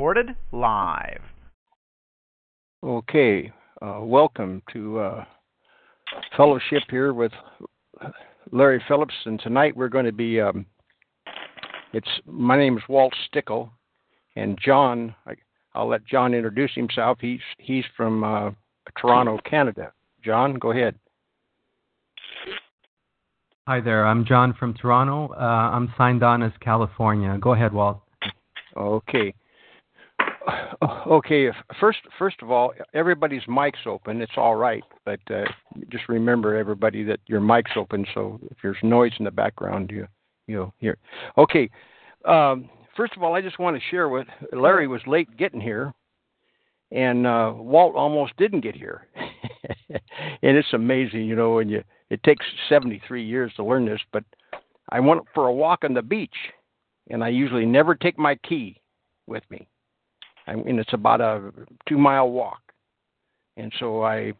Recorded live. Okay, uh, welcome to uh, fellowship here with Larry Phillips, and tonight we're going to be. Um, it's my name is Walt Stickle, and John. I, I'll let John introduce himself. He's he's from uh, Toronto, Canada. John, go ahead. Hi there. I'm John from Toronto. Uh, I'm signed on as California. Go ahead, Walt. Okay. Okay. First, first of all, everybody's mic's open. It's all right, but uh, just remember, everybody, that your mic's open. So if there's noise in the background, you you'll hear. Okay. Um, first of all, I just want to share with Larry was late getting here, and uh, Walt almost didn't get here. and it's amazing, you know, and you it takes 73 years to learn this, but I went for a walk on the beach, and I usually never take my key with me. I mean, it's about a two mile walk, and so I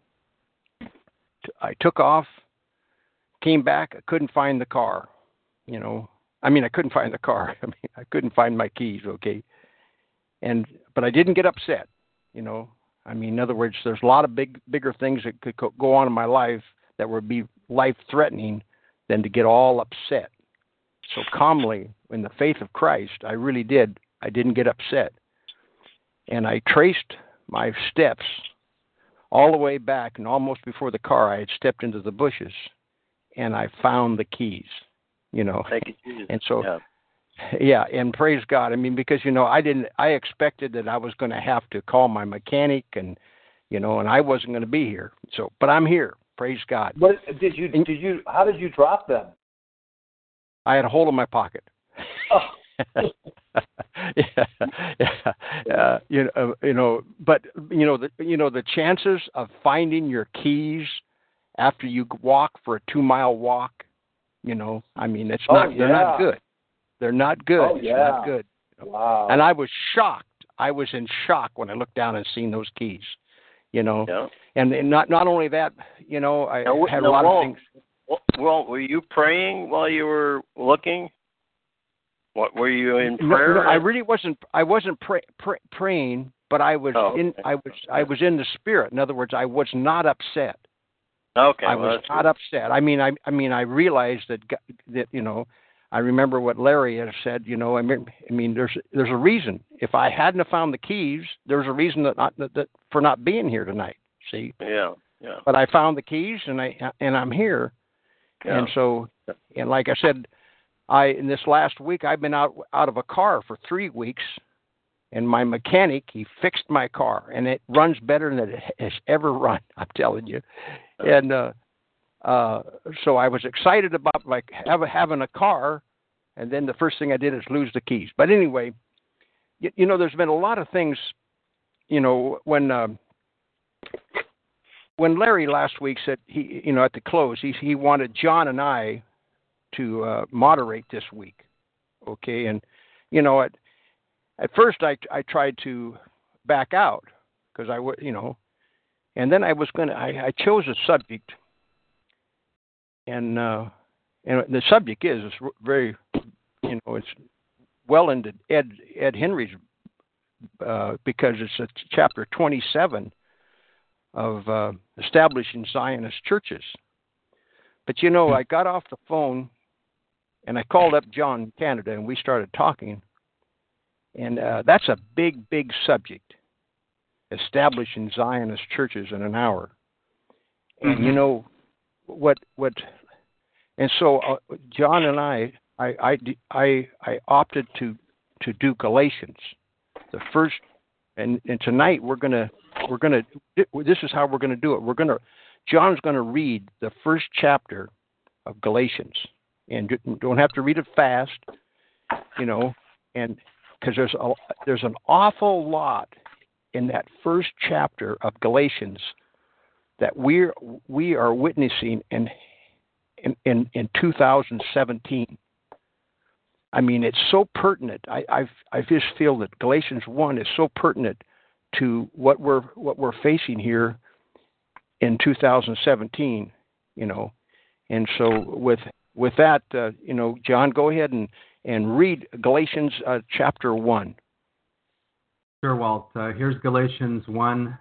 I took off, came back, I couldn't find the car, you know, I mean, I couldn't find the car. I mean, I couldn't find my keys. Okay, and but I didn't get upset. You know, I mean, in other words, there's a lot of big, bigger things that could go on in my life that would be life threatening than to get all upset. So calmly, in the faith of Christ, I really did. I didn't get upset, and I traced my steps all the way back, and almost before the car, I had stepped into the bushes, and I found the keys you know. Thank you. And so, yeah. yeah, and praise God. I mean, because you know, I didn't. I expected that I was going to have to call my mechanic, and you know, and I wasn't going to be here. So, but I'm here. Praise God. What did you? Did you? How did you drop them? I had a hole in my pocket. Oh. yeah, yeah, uh, you know, uh, you know, but you know, the you know the chances of finding your keys after you walk for a two mile walk you know, I mean, it's oh, not. Yeah. They're not good. They're not good. Oh, it's yeah. not good. Wow. And I was shocked. I was in shock when I looked down and seen those keys. You know, Yeah. and, and not not only that, you know, I Now, had a lot of things. Well, were you praying while you were looking? What were you in prayer? no, I really wasn't. I wasn't pray, pray, praying, but I was Oh, in. I was. I was in the spirit. In other words, I was not upset. okay, I well, was not upset. I mean, I, I mean, I realized that G- that you know, I remember what Larry had said. You know, I mean, I mean, there's there's a reason. If I hadn't have found the keys, there's a reason that not that, that for not being here tonight. See. Yeah, yeah. but I found the keys and I and I'm here, yeah. and so and like I said, I in this last week I've been out out of a car for three weeks, and my mechanic he fixed my car and it runs better than it has ever run. I'm telling you, and uh, uh, so I was excited about like have, having a car, and then the first thing I did is lose the keys. But anyway, you, you know, there's been a lot of things. You know, when um, when Larry last week said he, you know, at the close, he he wanted John and I to uh, moderate this week, okay? And you know, at at first I I tried to back out because I would, you know, and then I was gonna I, I chose a subject, and uh, and the subject is it's very, you know, it's well into Ed Ed Henry's uh, because it's a chapter 27 of uh, establishing Zionist churches. But you know, I got off the phone and I called up John in Canada and we started talking. And uh, that's a big, big subject establishing Zionist churches in an hour. And you know what? What? And so uh, John and I, I, I, I, I opted to to do Galatians, the first. And, and tonight we're gonna we're gonna this is how we're gonna do it. We're gonna John's gonna read the first chapter of Galatians. And don't have to read it fast, you know, and because there's a there's an awful lot in that first chapter of Galatians that we're we are witnessing in in in, in 2017. I mean, it's so pertinent. I I I just feel that Galatians one is so pertinent to what we're what we're facing here in 2017. You know, and so with with that, uh, you know, John, go ahead and and read Galatians uh, chapter one. Sure, Walt. Uh, here's Galatians 1.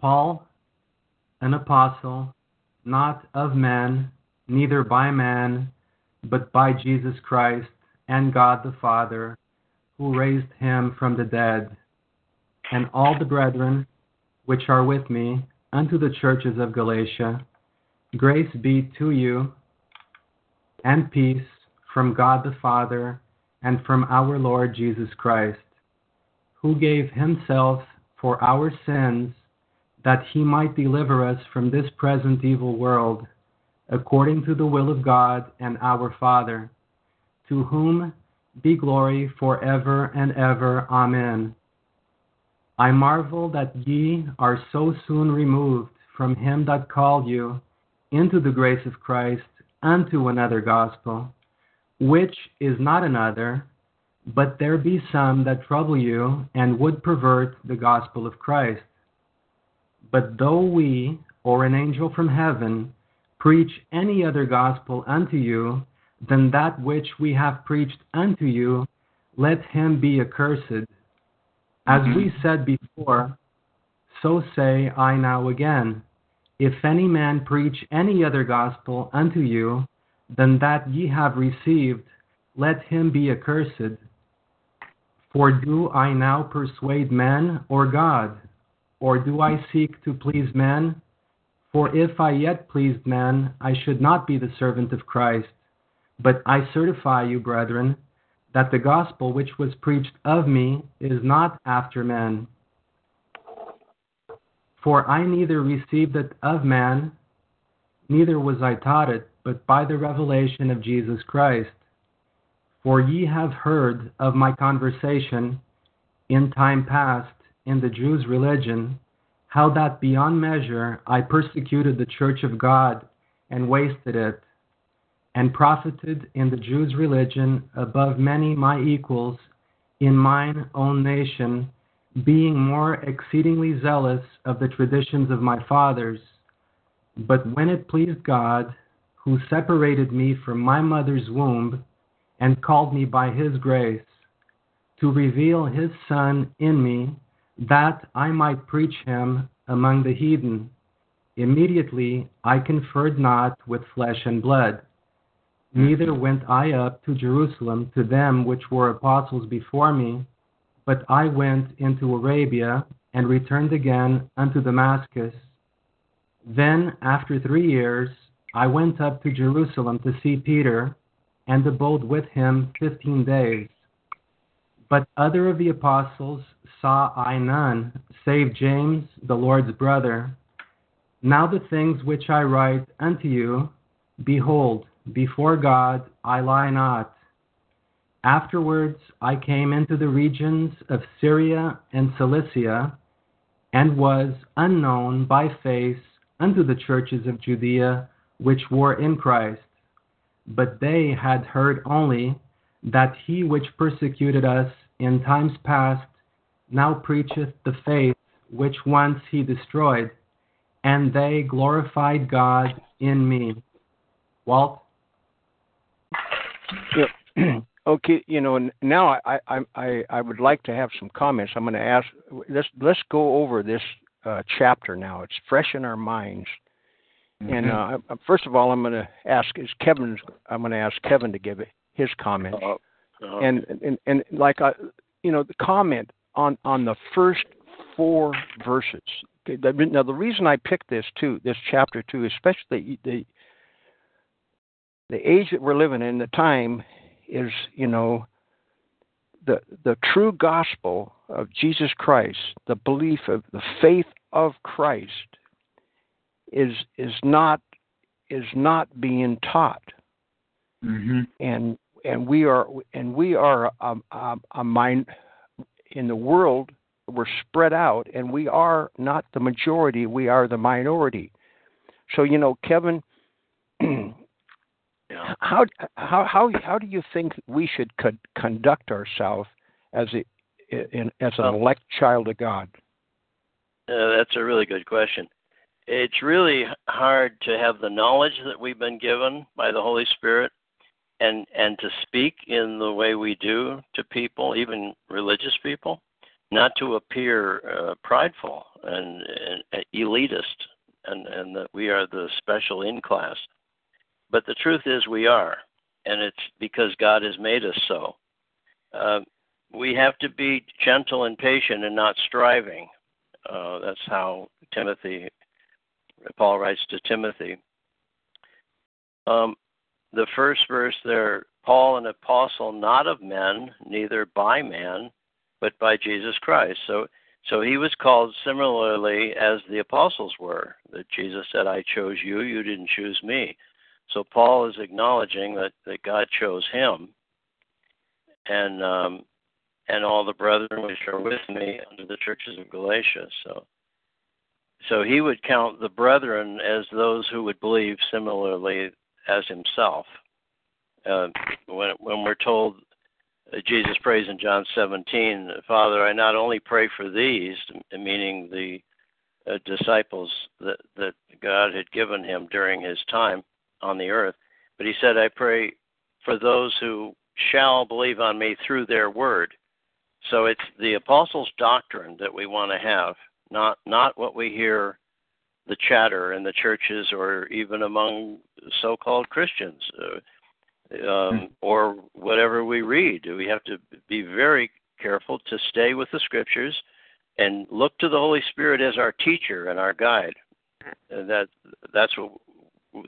Paul, an apostle, not of men, neither by man, but by Jesus Christ and God the Father, who raised him from the dead, and all the brethren which are with me unto the churches of Galatia, grace be to you and peace from God the Father and from our Lord Jesus Christ, who gave himself for our sins that he might deliver us from this present evil world, according to the will of God and our Father, to whom be glory for ever and ever. Amen. I marvel that ye are so soon removed from him that called you into the grace of Christ unto another gospel, which is not another, but there be some that trouble you and would pervert the gospel of Christ. But though we, or an angel from heaven, preach any other gospel unto you than that which we have preached unto you, let him be accursed. As mm-hmm. we said before, so say I now again. If any man preach any other gospel unto you than that ye have received, let him be accursed. For do I now persuade men or God? Or do I seek to please men? For if I yet pleased men, I should not be the servant of Christ. But I certify you, brethren, that the gospel which was preached of me is not after men. For I neither received it of man, neither was I taught it, but by the revelation of Jesus Christ. For ye have heard of my conversation in time past in the Jews' religion, how that beyond measure I persecuted the church of God and wasted it, and profited in the Jews' religion above many my equals in mine own nation, being more exceedingly zealous of the traditions of my fathers. But when it pleased God, who separated me from my mother's womb, and called me by his grace, to reveal his Son in me, that I might preach him among the heathen. Immediately I conferred not with flesh and blood, neither went I up to Jerusalem to them which were apostles before me, but I went into Arabia and returned again unto Damascus. Then, after three years, I went up to Jerusalem to see Peter, and abode with him fifteen days. But other of the apostles saw I none, save James, the Lord's brother. Now the things which I write unto you, behold, before God I lie not. Afterwards I came into the regions of Syria and Cilicia, and was unknown by face unto the churches of Judea which were in Christ. But they had heard only that he which persecuted us in times past now preacheth the faith which once he destroyed, and they glorified God in me. Walt? Yeah. okay, you know, now I, I I I would like to have some comments. I'm going to ask. Let's let's go over this uh, chapter now. It's fresh in our minds. Mm-hmm. And uh, first of all, I'm going to ask is Kevin. I'm going to ask Kevin to give his comment. Uh-huh. And, and and like I, you know, the comment on on the first four verses. Now, the reason I picked this too, this chapter two, especially the the age that we're living in, the time is, you know, the the true gospel of Jesus Christ, the belief of the faith of Christ is is not is not being taught. mm-hmm. and and we are and we are a, a, a mind in the world. We're spread out, and we are not the majority. We are the minority. So you know, Kevin, how how how how do you think we should co- conduct ourselves as a in, as an elect child of God? Uh, that's a really good question. It's really hard to have the knowledge that we've been given by the Holy Spirit and and to speak in the way we do to people, even religious people, not to appear uh, prideful and, and elitist, and and that we are the special in class. But the truth is, we are, and it's because God has made us so. Uh, we have to be gentle and patient and not striving. Uh, that's how Timothy, Paul writes to Timothy. Um, the first verse there, Paul, an apostle, not of men, neither by man, but by Jesus Christ. So, so he was called similarly as the apostles were. That Jesus said, "I chose you; you didn't choose me." So Paul is acknowledging that, that God chose him, and um, and all the brethren which are with me under the churches of Galatia. So, so he would count the brethren as those who would believe similarly as himself. Uh, when when we're told uh, Jesus prays in John 17, Father, I not only pray for these, meaning the uh, disciples that that God had given him during his time on the earth, but he said, I pray for those who shall believe on me through their word. So it's the apostles' doctrine that we want to have, not not what we hear the chatter in the churches or even among so-called Christians, uh, um, hmm. or whatever we read. We have to be very careful to stay with the scriptures and look to the Holy Spirit as our teacher and our guide. And that that's what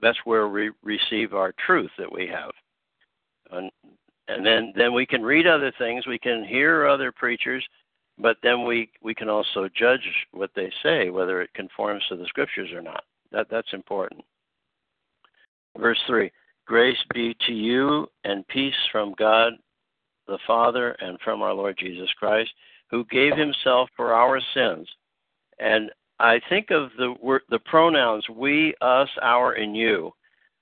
that's where we receive our truth that we have. And, and then then we can read other things, we can hear other preachers, but then we we can also judge what they say whether it conforms to the scriptures or not. That that's important. Verse 3. Grace be to you and peace from God the Father and from our Lord Jesus Christ, who gave himself for our sins and I think of the word, the pronouns we, us, our, and you.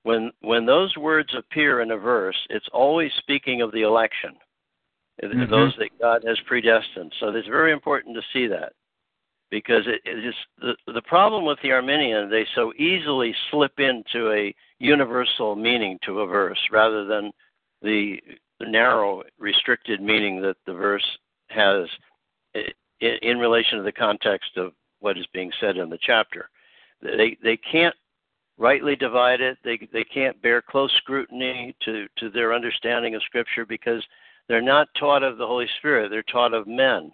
When when those words appear in a verse, it's always speaking of the election, mm-hmm. those that God has predestined. So it's very important to see that, because it, it is the the problem with the Arminian. They so easily slip into a universal meaning to a verse rather than the narrow, restricted meaning that the verse has in, in relation to the context of what is being said in the chapter. They they can't rightly divide it. They they can't bear close scrutiny to to their understanding of Scripture because they're not taught of the Holy Spirit. They're taught of men,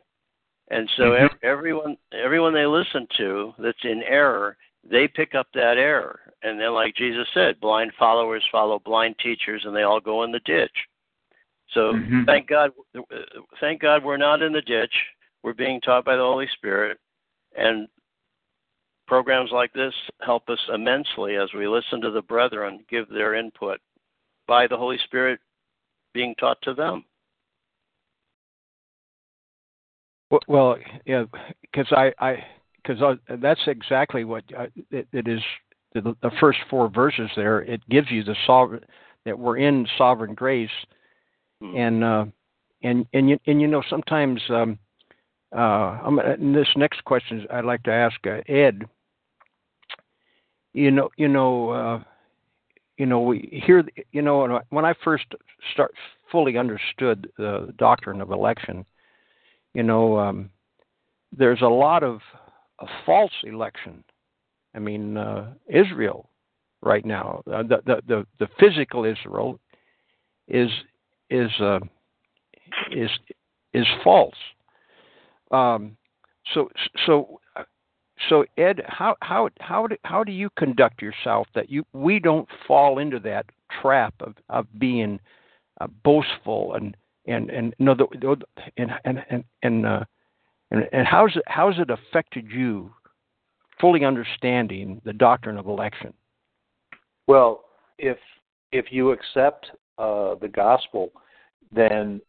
and so mm-hmm. everyone everyone they listen to that's in error, they pick up that error, and then like Jesus said, blind followers follow blind teachers, and they all go in the ditch. So mm-hmm. thank God, thank God we're not in the ditch. We're being taught by the Holy Spirit, and programs like this help us immensely as we listen to the brethren give their input by the Holy Spirit being taught to them. Well, yeah, because I, I, because that's exactly what uh, it, it is. The, the first four verses there, it gives you the sovereign that we're in sovereign grace, hmm. and uh, and and you and you know sometimes um, uh, this next question I'd like to ask uh, Ed. You know, you know, uh, you know, we hear, you know, when I first start fully understood the doctrine of election, you know, um, there's a lot of a false election. I mean, uh, Israel right now, uh, the, the the the physical Israel is is uh, is is false. Um, so so so Ed, how how how do, how do you conduct yourself that you we don't fall into that trap of of being uh, boastful and and and no the, and and and and, uh, and and how's it how's it affected you fully understanding the doctrine of election? Well, if if you accept uh, the gospel then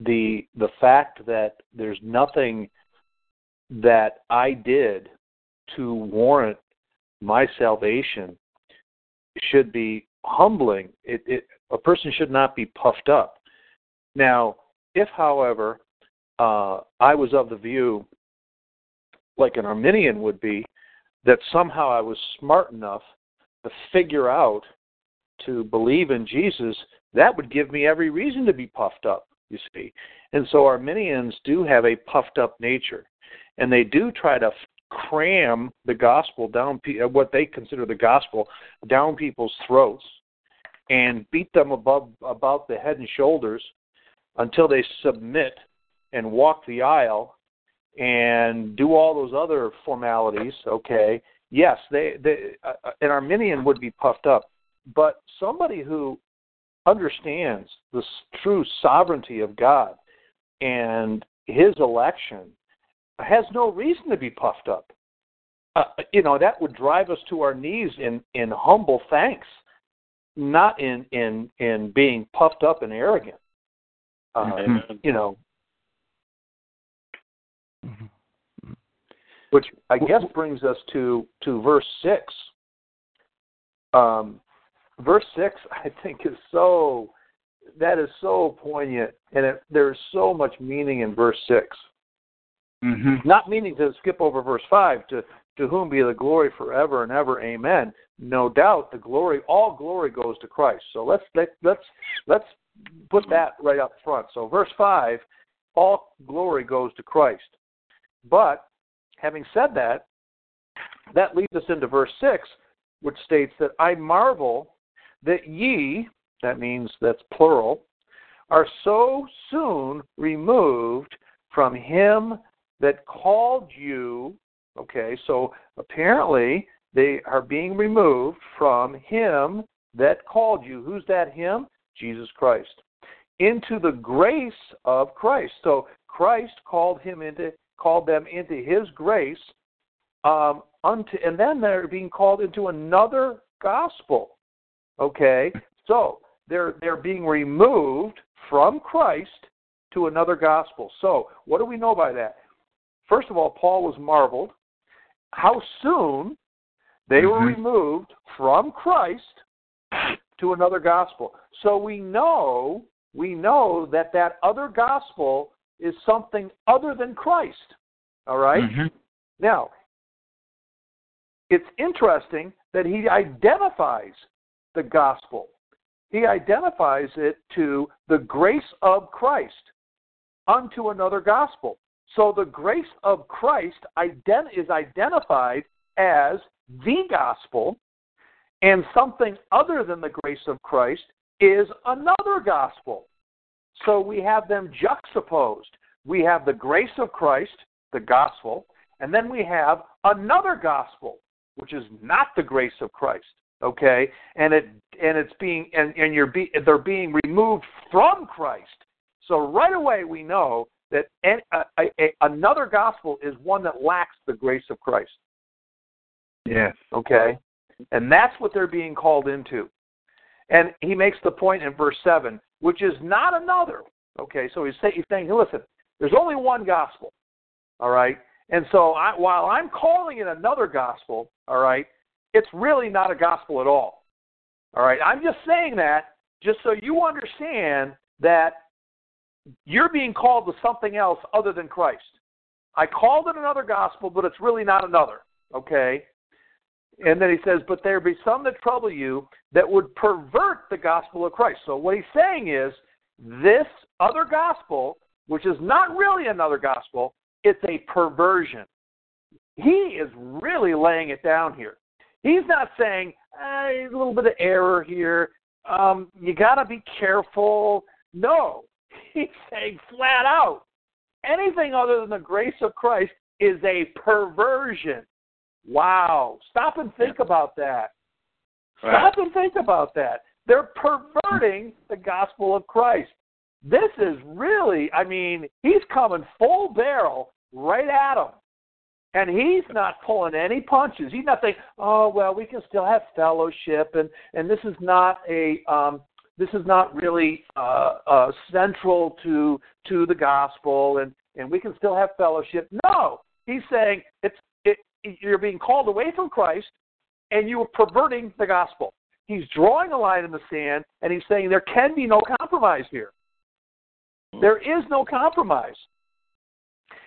the the fact that there's nothing that I did to warrant my salvation should be humbling. It, it, a person should not be puffed up. Now, if, however, uh, I was of the view, like an Arminian would be, that somehow I was smart enough to figure out to believe in Jesus, that would give me every reason to be puffed up, you see. And so Arminians do have a puffed up nature, and they do try to cram the gospel down, uh, what they consider the gospel, down people's throats and beat them above about the head and shoulders until they submit and walk the aisle and do all those other formalities okay yes they, they uh, uh an arminian would be puffed up but somebody who understands the true sovereignty of god and his election has no reason to be puffed up uh, you know that would drive us to our knees in in humble thanks not in in in being puffed up and arrogant. Uh, mm-hmm. You know, mm-hmm. which I guess brings us to to verse six. Um, verse six, I think, is so that is so poignant, and it, there's so much meaning in verse 6 mm-hmm. Not meaning to skip over verse five to to whom be the glory forever and ever. Amen. No doubt the glory, all glory goes to Christ. So let's let, let's let's put that right up front. So verse five, all glory goes to Christ. But having said that, that leads us into verse six, which states that I marvel that ye, that means that's plural, are so soon removed from him that called you Okay, so apparently they are being removed from him that called you. Who's that him? Jesus Christ. Into the grace of Christ. So Christ called him into called them into his grace um, unto and then they're being called into another gospel. Okay? So they're they're being removed from Christ to another gospel. So what do we know by that? First of all, Paul was marveled how soon they mm-hmm. were removed from Christ to another gospel. So we know we know that that other gospel is something other than Christ. All right? mm-hmm. Now, it's interesting that he identifies the gospel. He identifies it to the grace of Christ unto another gospel. So the grace of Christ ident- is identified as the gospel, and something other than the grace of Christ is another gospel. So we have them juxtaposed. We have the grace of Christ, the gospel, and then we have another gospel, which is not the grace of Christ. Okay, and it and it's being and, and you're be, they're being removed from Christ. So right away we know that any, a, a, another gospel is one that lacks the grace of Christ. Yes. Okay? And that's what they're being called into. And he makes the point in verse 7, which is not another. Okay, so he's, say, he's saying, listen, there's only one gospel. All right? And so I, while I'm calling it another gospel, all right, it's really not a gospel at all. All right? I'm just saying that just so you understand that you're being called to something else other than Christ. I called it another gospel, but it's really not another. Okay? And then he says, But there be some that trouble you that would pervert the gospel of Christ. So what he's saying is, this other gospel, which is not really another gospel, it's a perversion. He is really laying it down here. He's not saying, eh, a little bit of error here. Um, you got to be careful. No, he's saying flat out anything other than the grace of Christ is a perversion. Wow. Stop and think yeah. about that. Stop and think about that. They're perverting the gospel of Christ. This is really, I mean, he's coming full barrel right at them. And he's not pulling any punches. He's not saying, "Oh well, we can still have fellowship," and and this is not a um, this is not really uh, uh, central to to the gospel, and and we can still have fellowship. No, he's saying it's it, you're being called away from Christ, and you are perverting the gospel. He's drawing a line in the sand, and he's saying there can be no compromise here. There is no compromise.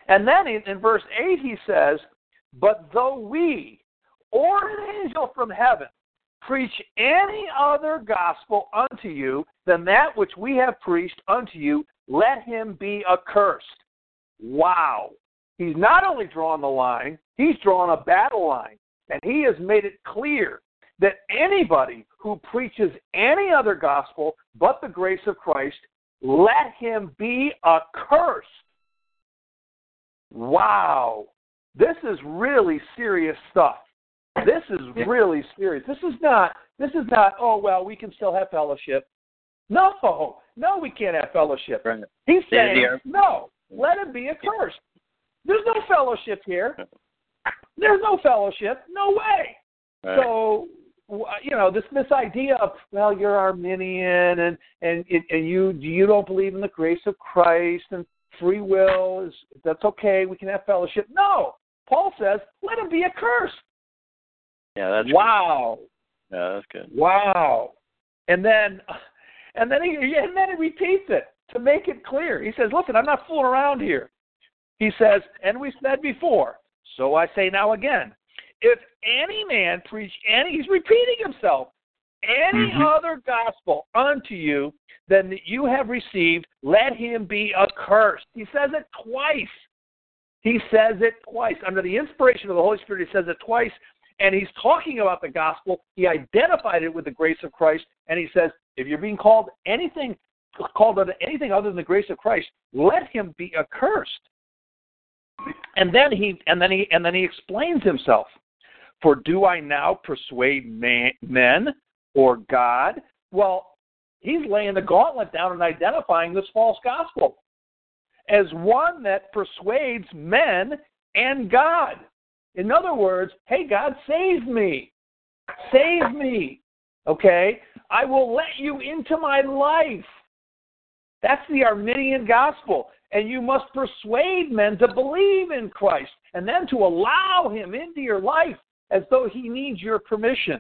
And then in, verse 8 he says, But though we or an angel from heaven preach any other gospel unto you than that which we have preached unto you, let him be accursed. Wow. He's not only drawn the line, he's drawn a battle line. And he has made it clear that anybody who preaches any other gospel but the grace of Christ, let him be accursed. Wow. This is really serious stuff. This is really serious. This is not this is not, oh well, we can still have fellowship. No, no, we can't have fellowship. Right. He's saying, no, let him be a accursed. There's no fellowship here. There's no fellowship. No way. Right. So uh, you know this this idea of well you're Arminian and and and you you don't believe in the grace of Christ and free will is that's okay we can have fellowship. No, Paul says let him be accursed. Yeah, that's wow. Good. Yeah, that's good. Wow. And then and then he and then he repeats it to make it clear. He says, "Listen, I'm not fooling around here." He says, and we said before, so I say now again, if any man preach any, he's repeating himself, any Mhm. other gospel unto you than that you have received, let him be accursed. He says it twice. He says it twice. Under the inspiration of the Holy Spirit, he says it twice. And he's talking about the gospel. He identified it with the grace of Christ. And he says, if you're being called anything, called unto anything other than the grace of Christ, let him be accursed. And then he and then he and then he explains himself. For do I now persuade man, men or God? Well, he's laying the gauntlet down and identifying this false gospel as one that persuades men and God. In other words, hey, God, save me. Save me. Okay? I will let you into my life. That's the Arminian gospel. And you must persuade men to believe in Christ and then to allow him into your life as though he needs your permission.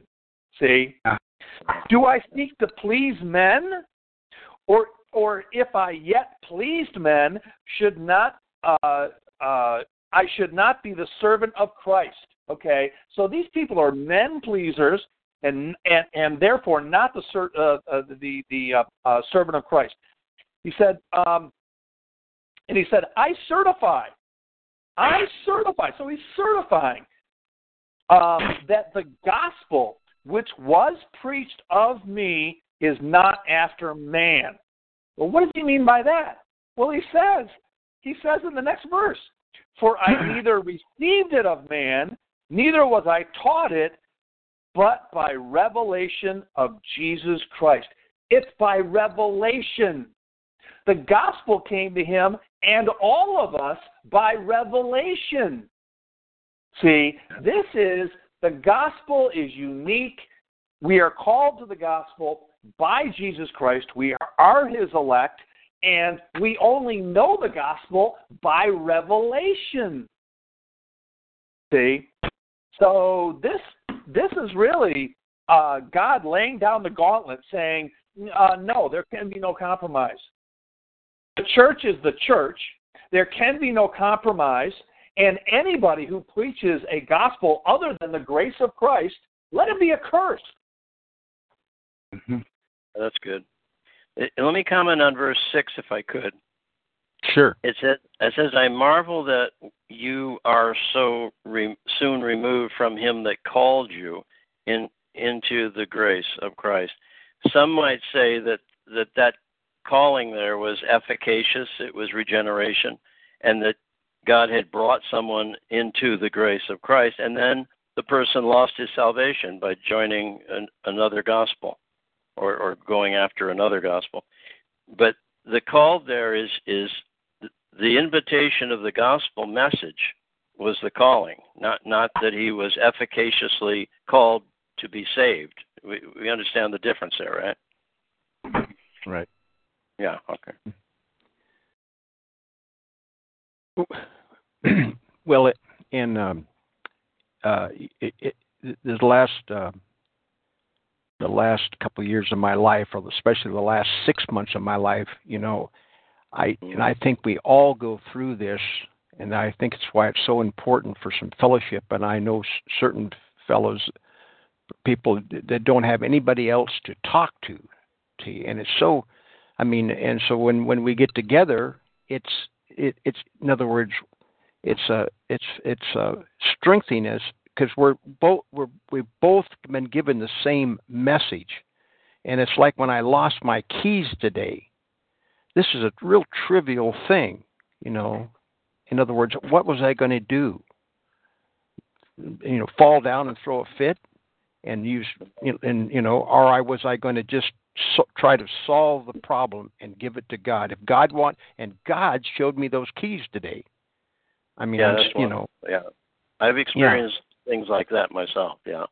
See? Do I seek to please men? Or or if I yet pleased men, should not uh, uh, I should not be the servant of Christ. Okay, so these people are men pleasers, and and, and therefore not the uh, uh, the the uh, uh, servant of Christ. He said, um, and he said, I certify, I certify. So he's certifying um, that the gospel which was preached of me is not after man. Well, what does he mean by that? Well, he says, he says in the next verse, For I neither received it of man, neither was I taught it, but by revelation of Jesus Christ. It's by revelation. The gospel came to him and all of us by revelation. See, this is the gospel is unique. We are called to the gospel by Jesus Christ. We are his elect, and we only know the gospel by revelation. See? So this this is really uh, God laying down the gauntlet saying, uh, no, there can be no compromise. The church is the church. There can be no compromise. And anybody who preaches a gospel other than the grace of Christ, let him be accursed. Mhm. That's good. Uh, Let me comment on verse six, if I could. Sure. It says, it says, I marvel that you are so re- soon removed from him that called you in into the grace of Christ. Some might say that that, that calling there was efficacious, it was regeneration, and that God had brought someone into the grace of Christ, and then the person lost his salvation by joining an, another gospel or, or going after another gospel. But the call there is is the invitation of the gospel message was the calling, not not that he was efficaciously called to be saved. We, we understand the difference there, right? Right. Yeah. Okay. well, in um, uh, uh, the last couple of years of my life, or especially the last six months of my life, you know, I and I think we all go through this, and I think it's why it's so important for some fellowship. And I know certain fellows, people that don't have anybody else to talk to, to, and it's so. I mean, and so when when we get together, it's it, it's in other words, it's a it's it's a strengthening us because we're both we're we've both been given the same message, and it's like when I lost my keys today. This is a real trivial thing, you know. In other words, what was I going to do? You know, fall down and throw a fit, and use and you know, or I was I going to just so, try to solve the problem and give it to God. If God want, and God showed me those keys today. I mean, yeah, that's you know, yeah, I've experienced yeah. things like that myself. Yeah.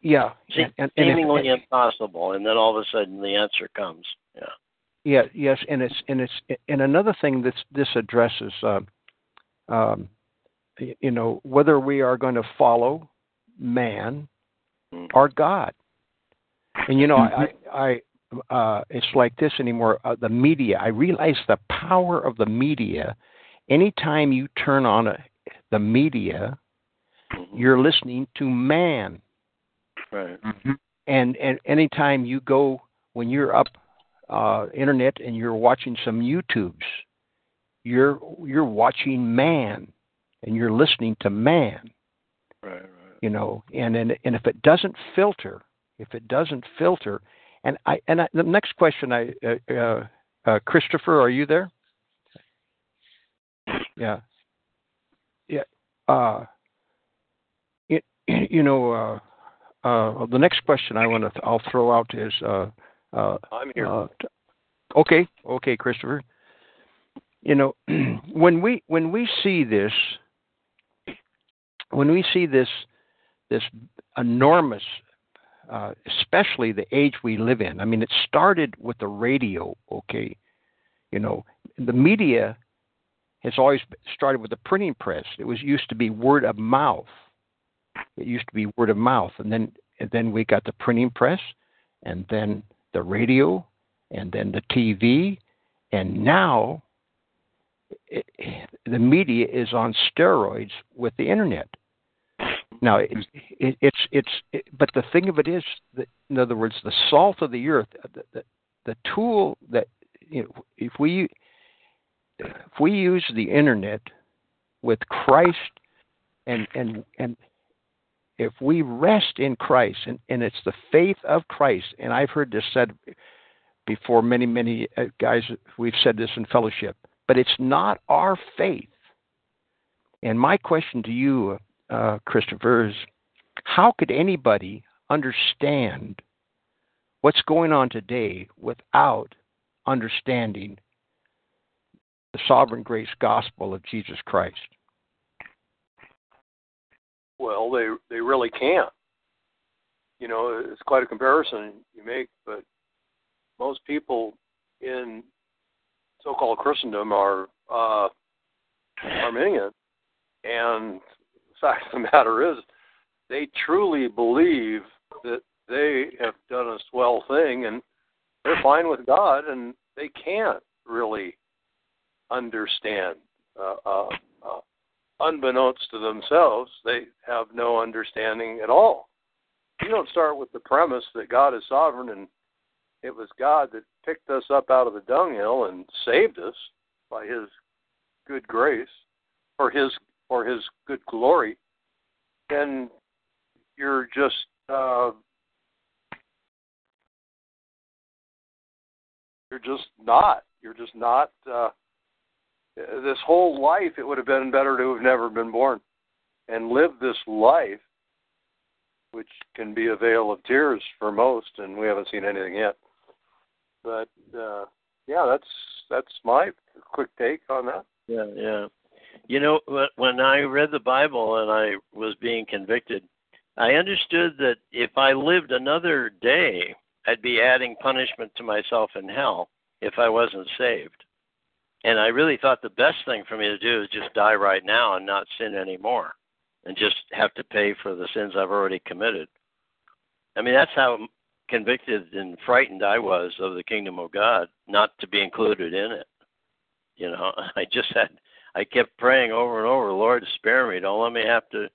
Yeah, See, and, and, seemingly and if, impossible, and then all of a sudden the answer comes. Yeah. Yeah. Yes, and it's and it's and another thing that this addresses, uh, um, you know, whether we are going to follow man mm. or God. And you know, I, I, uh, it's like this anymore. Uh, the media. I realize the power of the media. Anytime you turn on a, the media, you're listening to man. Right. Mm-hmm. And and anytime you go when you're up uh, internet and you're watching some YouTubes, you're you're watching man, and you're listening to man. Right. Right. You know, and and and if it doesn't filter, if it doesn't filter, and I and I, the next question, I uh, uh, uh, Christopher, are you there? Yeah, yeah. Uh, it, you know, uh, uh, the next question I want to I'll throw out is. Uh, uh, I'm here. okay, okay, Christopher. You know, when we when we see this, when we see this this enormous uh, especially the age we live in. I mean, it started with the radio, okay? You know, the media has always started with the printing press. It was used to be word of mouth. It used to be word of mouth, and then and then we got the printing press, and then the radio, and then the TV, and now it, the media is on steroids with the internet. Now, it, it, it's it's it, but the thing of it is that, in other words, the salt of the earth, the, the, the tool that you know, if we if we use the internet with Christ and and and if we rest in Christ and, and it's the faith of Christ, and I've heard this said before, many many uh, guys we've said this in fellowship, but it's not our faith. And my question to you uh, Christopher, is how could anybody understand what's going on today without understanding the sovereign grace gospel of Jesus Christ? Well, they they really can't. You know, it's quite a comparison you make, but most people in so-called Christendom are uh, Arminian, and fact of the matter is, they truly believe that they have done a swell thing and they're fine with God and they can't really understand. Uh, uh, uh, unbeknownst to themselves, they have no understanding at all. You don't start with the premise that God is sovereign and it was God that picked us up out of the dunghill and saved us by His good grace, or His for His good glory, then you're just uh, you're just not. You're just not. Uh, this whole life, it would have been better to have never been born and live this life, which can be a vale of tears for most, and we haven't seen anything yet. But uh, yeah, that's that's my quick take on that. Yeah, yeah. You know, when I read the Bible and I was being convicted, I understood that if I lived another day, I'd be adding punishment to myself in hell if I wasn't saved. And I really thought the best thing for me to do is just die right now and not sin anymore and just have to pay for the sins I've already committed. I mean, that's how convicted and frightened I was of the kingdom of God, not to be included in it. You know, I just had, I kept praying over and over, Lord, spare me. Don't let me have to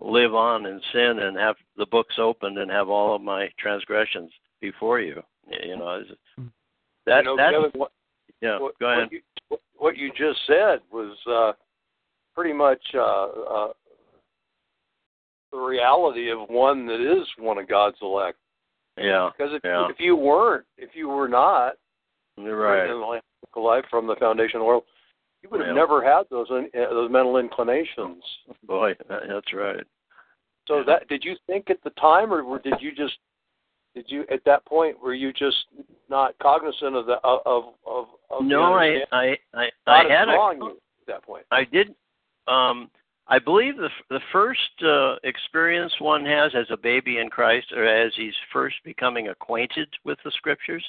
live on in sin and have the books opened and have all of my transgressions before you. You know, that, you know, that's, Kevin, what, yeah, what, go ahead. What you, what you just said was uh, pretty much uh, uh, the reality of one that is one of God's elect. Yeah. Because if, yeah. if you weren't, if you were not, You're right. in the life from the foundation of the world, you would have never had those in, uh, those mental inclinations. Boy, that, that's right. So Yeah. that did you think at the time, or did you just did you at that point were you just not cognizant of the of of of, No, I, I, I, I had a, you at that point? I did. Um, I believe the the first uh, experience one has as a baby in Christ, or as he's first becoming acquainted with the Scriptures,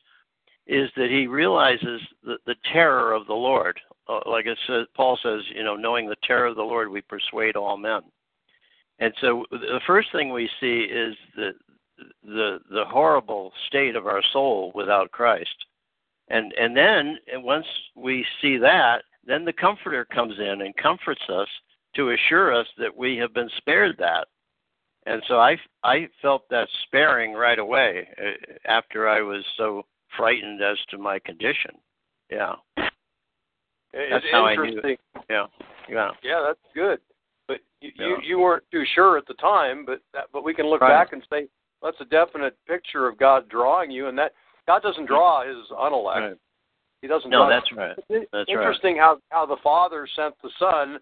is that he realizes the, the terror of the Lord. Uh, like it says, Paul says, you know, knowing the terror of the Lord, we persuade all men. And so the first thing we see is the the the horrible state of our soul without Christ. And and then once we see that, then the comforter comes in and comforts us to assure us that we have been spared that. And so I I felt that sparing right away uh, after I was so frightened as to my condition. Yeah. It's how I knew interesting. Yeah. Yeah. Yeah, that's good. But you, you Yeah. you weren't too sure at the time, but that, but we can look Right. back and say that's a definite picture of God drawing you, and that God doesn't draw His unelect. Right. He doesn't. No, draw, that's right. That's right. interesting how how the Father sent the Son,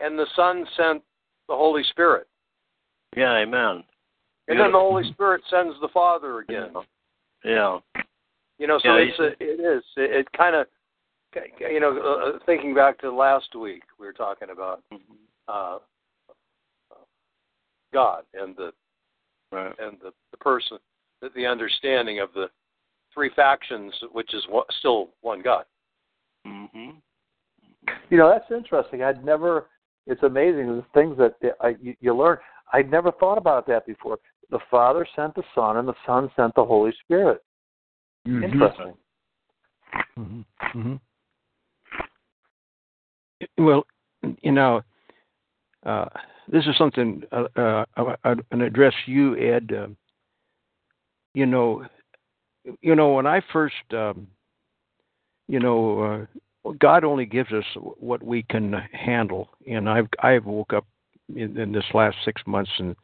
and the Son sent the Holy Spirit, Yeah, amen. and then the Holy Spirit sends the Father again. Yeah. You know, so Yeah, it's a, it is. It, it kind of, you know, uh, thinking back to last week, we were talking about uh, God and the Right. and the, the person, the, the understanding of the three factions, which is what, still one God. Mhm. You know, that's interesting. I'd never. It's amazing the things that I, you, you learn. I'd never thought about that before. The Father sent the Son, and the Son sent the Holy Spirit. Mm-hmm. Interesting. Mhm. Mhm. Well, you know, uh, this is something uh, uh, I, I, I address you, Ed. Um, you know, you know when I first, um, you know, uh, God only gives us what we can handle, and I've I've woke up in, in this last six months and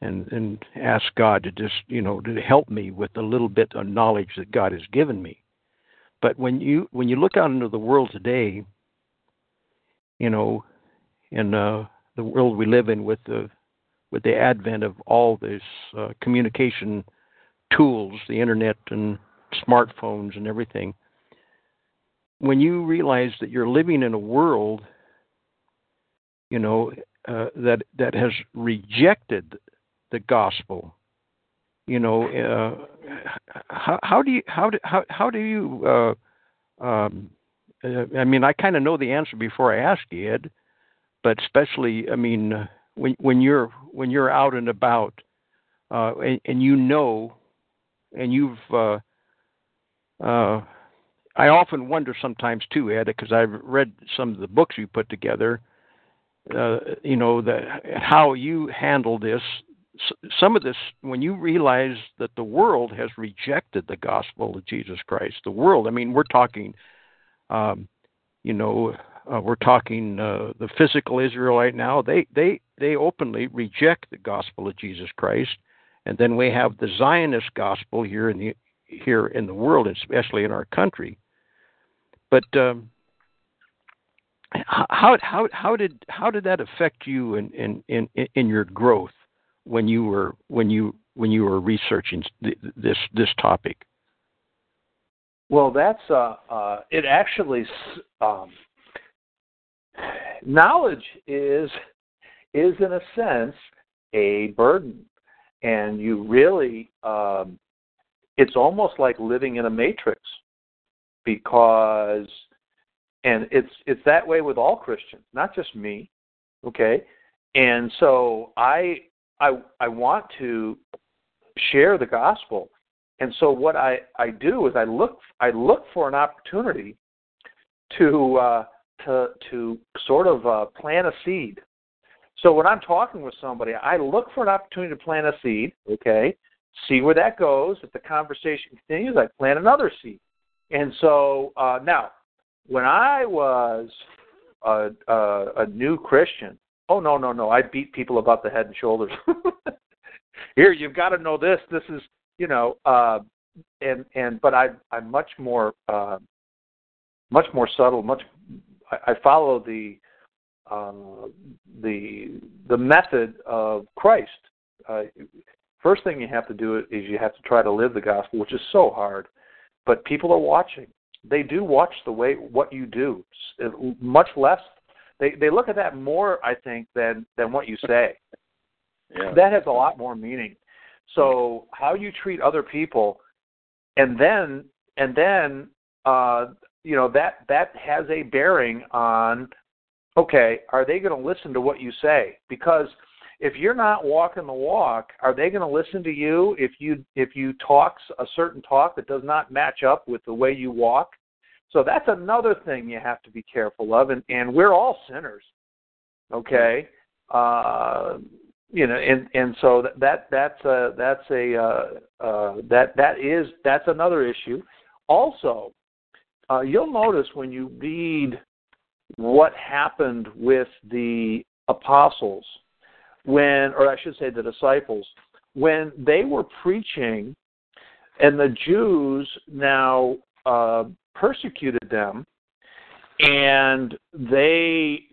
and and asked God to just you know to help me with the little bit of knowledge that God has given me. But when you when you look out into the world today, you know, in uh, the world we live in with the with the advent of all this uh, communication tools, the internet and smartphones and everything, when you realize that you're living in a world, you know, uh, that that has rejected the gospel, you know, uh, how, how do you how do how how do you uh, um, I mean, I kind of know the answer before I ask you, Ed, but especially, I mean, uh, when when you're when you're out and about, uh, and, and you know, and you've, uh, uh, I often wonder sometimes too, Ed, because I've read some of the books you put together. Uh, you know that how you handle this. Some of this, when you realize that the world has rejected the gospel of Jesus Christ, the world. I mean, we're talking um, you know, uh, we're talking uh, the physical Israelite now. They they they openly reject the gospel of Jesus Christ, and then we have the Zionist gospel here in the here in the world, especially in our country. But um, how how how did how did that affect you in in in, in your growth when you were when you when you were researching this this topic? Well, that's uh, uh, it. Actually, um, knowledge is is in a sense a burden, and you really um, it's almost like living in a matrix because and it's it's that way with all Christians, not just me. Okay? And so I I I want to share the gospel. And so what I, I do is I look I look for an opportunity to uh, to to sort of uh, plant a seed. So when I'm talking with somebody, I look for an opportunity to plant a seed. Okay, see where that goes. If the conversation continues, I plant another seed. And so uh, now, when I was a, a, a new Christian, oh no no no, I beat people about the head and shoulders. Here, you've got to know this. This is you know, uh, and and but I I'm much more uh, much more subtle. Much I, I follow the uh, the the method of Christ. Uh, first thing you have to do is you have to try to live the gospel, which is so hard. But people are watching. They do watch the way what you do, much less. They they look at that more, I think, than than what you say. Yeah. That has a lot more meaning. So how you treat other people, and then and then uh, you know that that has a bearing on okay, are they going to listen to what you say? Because if you're not walking the walk, are they going to listen to you if you if you talk a certain talk that does not match up with the way you walk? So that's another thing you have to be careful of, and and we're all sinners, okay? Uh, you know, and and so that, that that's a that's a uh, uh, that that is that's another issue. Also, uh, you'll notice when you read what happened with the apostles when, or I should say, the disciples when they were preaching, and the Jews now uh, persecuted them and they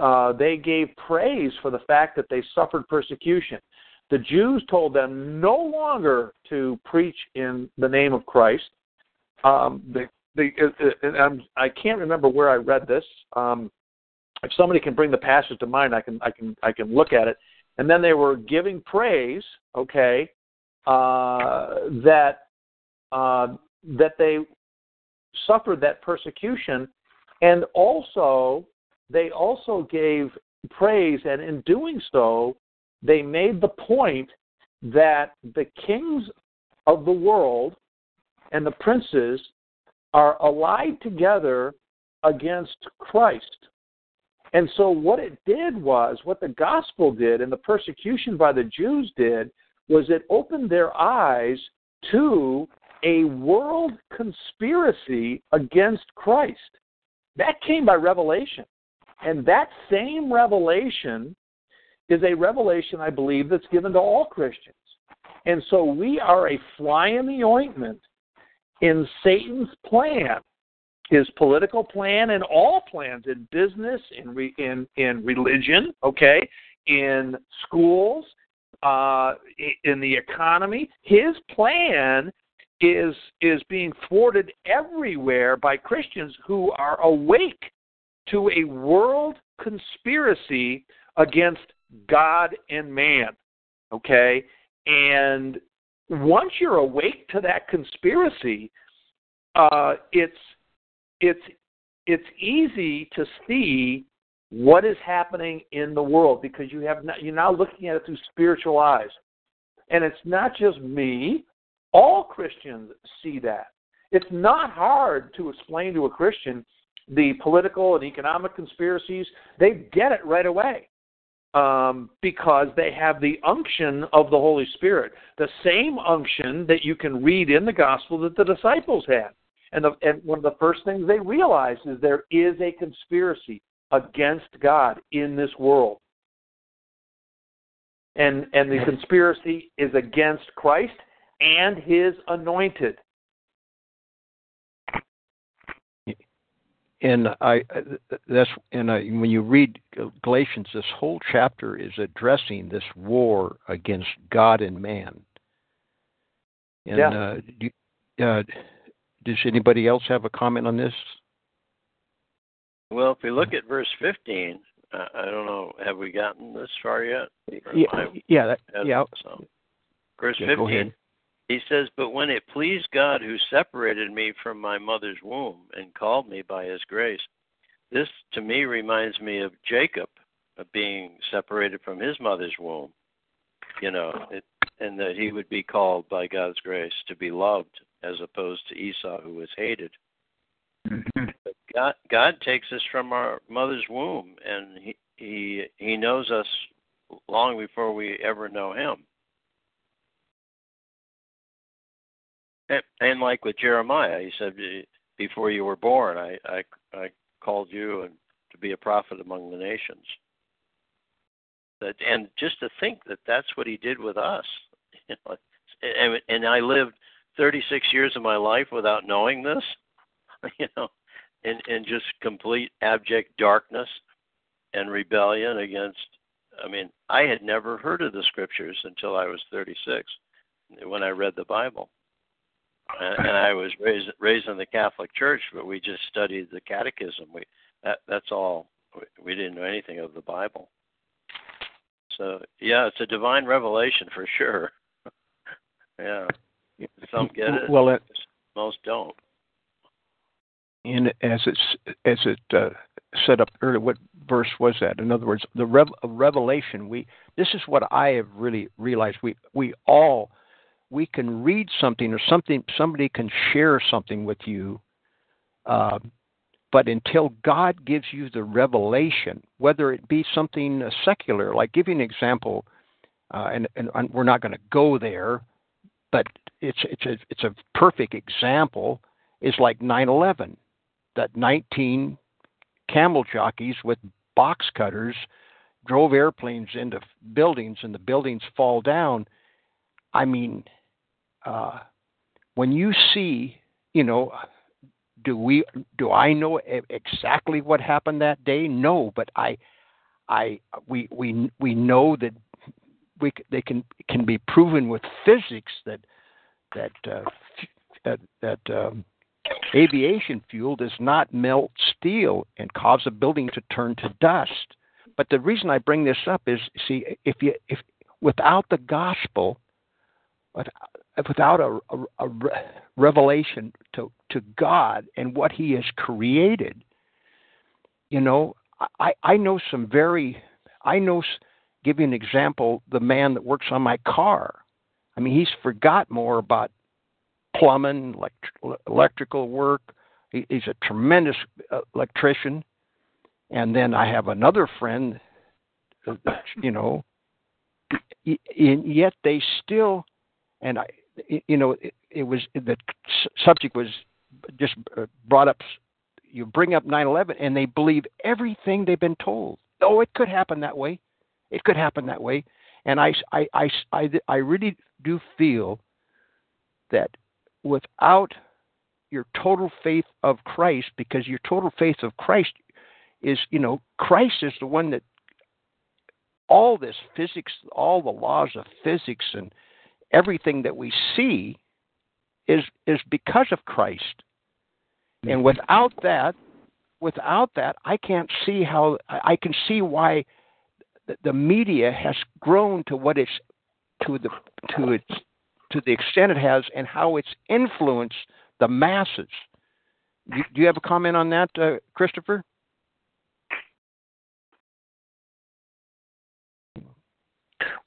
uh, they gave praise for the fact that they suffered persecution. The Jews told them no longer to preach in the name of Christ. Um, the, the, uh I'm, I can't remember where I read this. Um, if somebody can bring the passage to mind, I can I can I can look at it. And then they were giving praise, okay, uh, that uh, that they suffered that persecution and also, they also gave praise, and in doing so, they made the point that the kings of the world and the princes are allied together against Christ. And so, what it did was, what the gospel did and the persecution by the Jews did, was it opened their eyes to a world conspiracy against Christ. That came by revelation. And that same revelation is a revelation, I believe, that's given to all Christians. And so we are a fly in the ointment in Satan's plan, his political plan, and all plans in business, in re, in in religion, okay, in schools, uh, in the economy. His plan is is being thwarted everywhere by Christians who are awake to a world conspiracy against God and man. Okay? And once you're awake to that conspiracy, uh, it's it's it's easy to see what is happening in the world because you have not, you're now looking at it through spiritual eyes, and it's not just me all Christians see that. It's not hard to explain to a Christian the political and economic conspiracies. They get it right away um, because they have the unction of the Holy Spirit, the same unction that you can read in the gospel that the disciples had. And, the, and one of the first things they realize is there is a conspiracy against God in this world. And, and the conspiracy is against Christ and his anointed. And I that's and I, when you read Galatians, this whole chapter is addressing this war against God and man. And yeah. uh, do, uh, does anybody else have a comment on this? Well, if we look at verse 15, uh, I don't know, have we gotten this far yet? Yeah, yeah, that, yeah. So, verse yeah, 15. He says, But when it pleased God who separated me from my mother's womb and called me by his grace, this to me reminds me of Jacob of being separated from his mother's womb, you know, it, and that he would be called by God's grace to be loved as opposed to Esau who was hated. Mm-hmm. But God, God takes us from our mother's womb, and he, he He knows us long before we ever know Him. And, and like with Jeremiah, he said, "Before you were born, I I, I called you and to be a prophet among the nations." That and just to think that that's what He did with us, you know, and, and I lived 36 years of my life without knowing this, you know, in in just complete abject darkness and rebellion against. I mean, I had never heard of the scriptures until I was 36 when I read the Bible and, and I was raised raised in the Catholic Church, but we just studied the Catechism. We that that's all. We didn't know anything of the Bible. So yeah, it's a divine revelation for sure. yeah, some get it. Well, it, most don't. And as it's as it uh, set up earlier, what verse was that? In other words, the rev- revelation. We this is what I have really realized. We we all we can read something or something somebody can share something with you uh, but until god gives you the revelation whether it be something uh, secular like give you an example uh, and, and, and, we're not going to go there but it's it's a it's a perfect example is like 9/11 that 19 camel jockeys with box cutters drove airplanes into buildings and the buildings fall down. I mean uh, when you see, you know, do we do I know exactly what happened that day? No, but I, I we we we know that we they can can be proven with physics that that uh, that, that um, aviation fuel does not melt steel and cause a building to turn to dust. But the reason I bring this up is, see, if you if without the gospel, without a, a, a revelation to, to God and what He has created, you know, I, I know some very, I know, give you an example, the man that works on my car. I mean, he's forgot more about plumbing, elect- electrical work. He, he's a tremendous uh, electrician. And then I have another friend, uh, you know, and yet they still, and I, you know, it, it was the subject was just uh, brought up. You bring up 9/11, and they believe everything they've been told. Oh, it could happen that way. It could happen that way. And I, I, I, I, I really do feel that without your total faith of Christ, because your total faith of Christ is, you know, Christ is the one that all this physics, all the laws of physics and everything that we see is is because of Christ. And mm-hmm. without that, without that, I can't see how I can see why the media has grown to what it's to the to its to the extent it has, and how it's influenced the masses. Do you have a comment on that, uh, Christopher?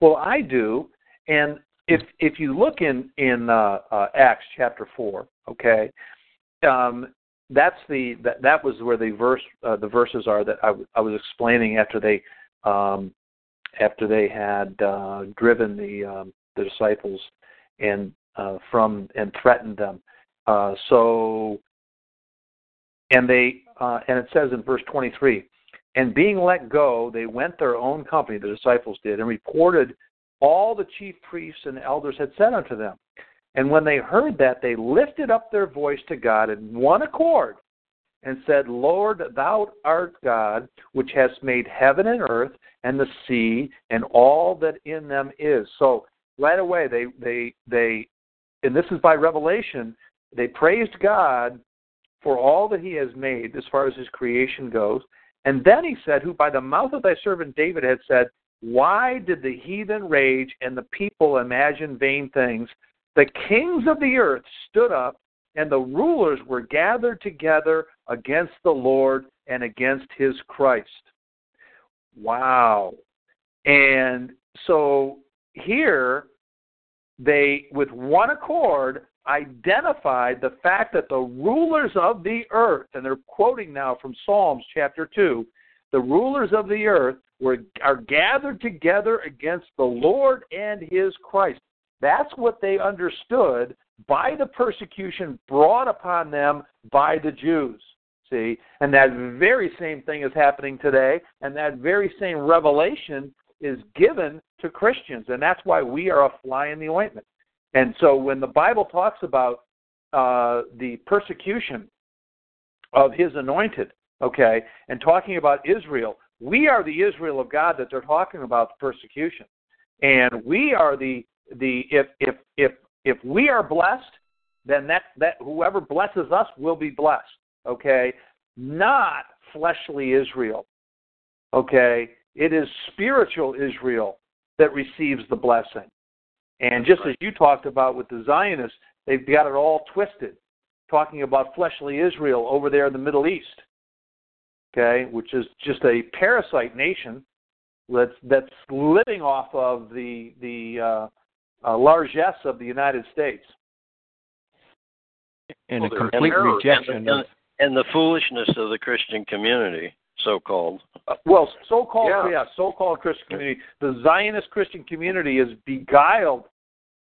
Well, I do, and if if you look in in uh, uh, Acts chapter four, okay, um, that's the that, that was where the verse uh, the verses are that I, w- I was explaining after they um, after they had uh, driven the um, the disciples and uh, from and threatened them. Uh, so and they uh, and it says in verse 23 and being let go they went their own company the disciples did and reported all the chief priests and elders had said unto them. And when they heard that, they lifted up their voice to God in one accord and said, Lord, thou art God, which hast made heaven and earth and the sea and all that in them is. So right away they they they and this is by revelation, they praised God for all that he has made as far as his creation goes. And then he said, Who by the mouth of thy servant David had said, why did the heathen rage and the people imagine vain things? The kings of the earth stood up, and the rulers were gathered together against the Lord and against his Christ. Wow. And so here they, with one accord, identified the fact that the rulers of the earth, and they're quoting now from Psalms chapter 2, the rulers of the earth were, are gathered together against the Lord and his Christ. That's what they understood by the persecution brought upon them by the Jews. See? And that very same thing is happening today, and that very same revelation is given to Christians, and that's why we are a fly in the ointment. And so when the Bible talks about uh, the persecution of his anointed, okay, and talking about Israel, we are the Israel of God that they're talking about the persecution. And we are the the if if if if we are blessed, then that that whoever blesses us will be blessed. Okay? Not fleshly Israel. Okay? It is spiritual Israel that receives the blessing. And just as you talked about with the Zionists, they've got it all twisted, talking about fleshly Israel over there in the Middle East, okay, which is just a parasite nation that's that's living off of the the uh, uh, largesse of the United States. And Well, a complete and, rejection and, of and the foolishness of the Christian community, so called. Uh, well, so-called Yeah. yeah. so-called Christian community, the Zionist Christian community is beguiled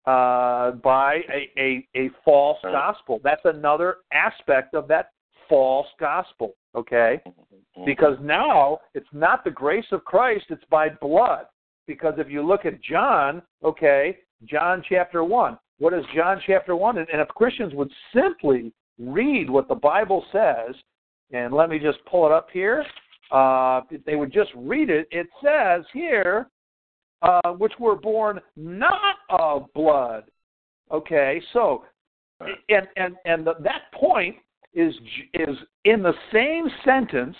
uh, by a, a, a false gospel. That's another aspect of that false gospel. Okay, because now it's not the grace of Christ; it's by blood. Because if you look at John, okay, John chapter one, what is John chapter one? And, and if Christians would simply read what the Bible says, and let me just pull it up here uh, if they would just read it, it says here, uh, which were born not of blood. Okay, so and and and the, that point is is in the same sentence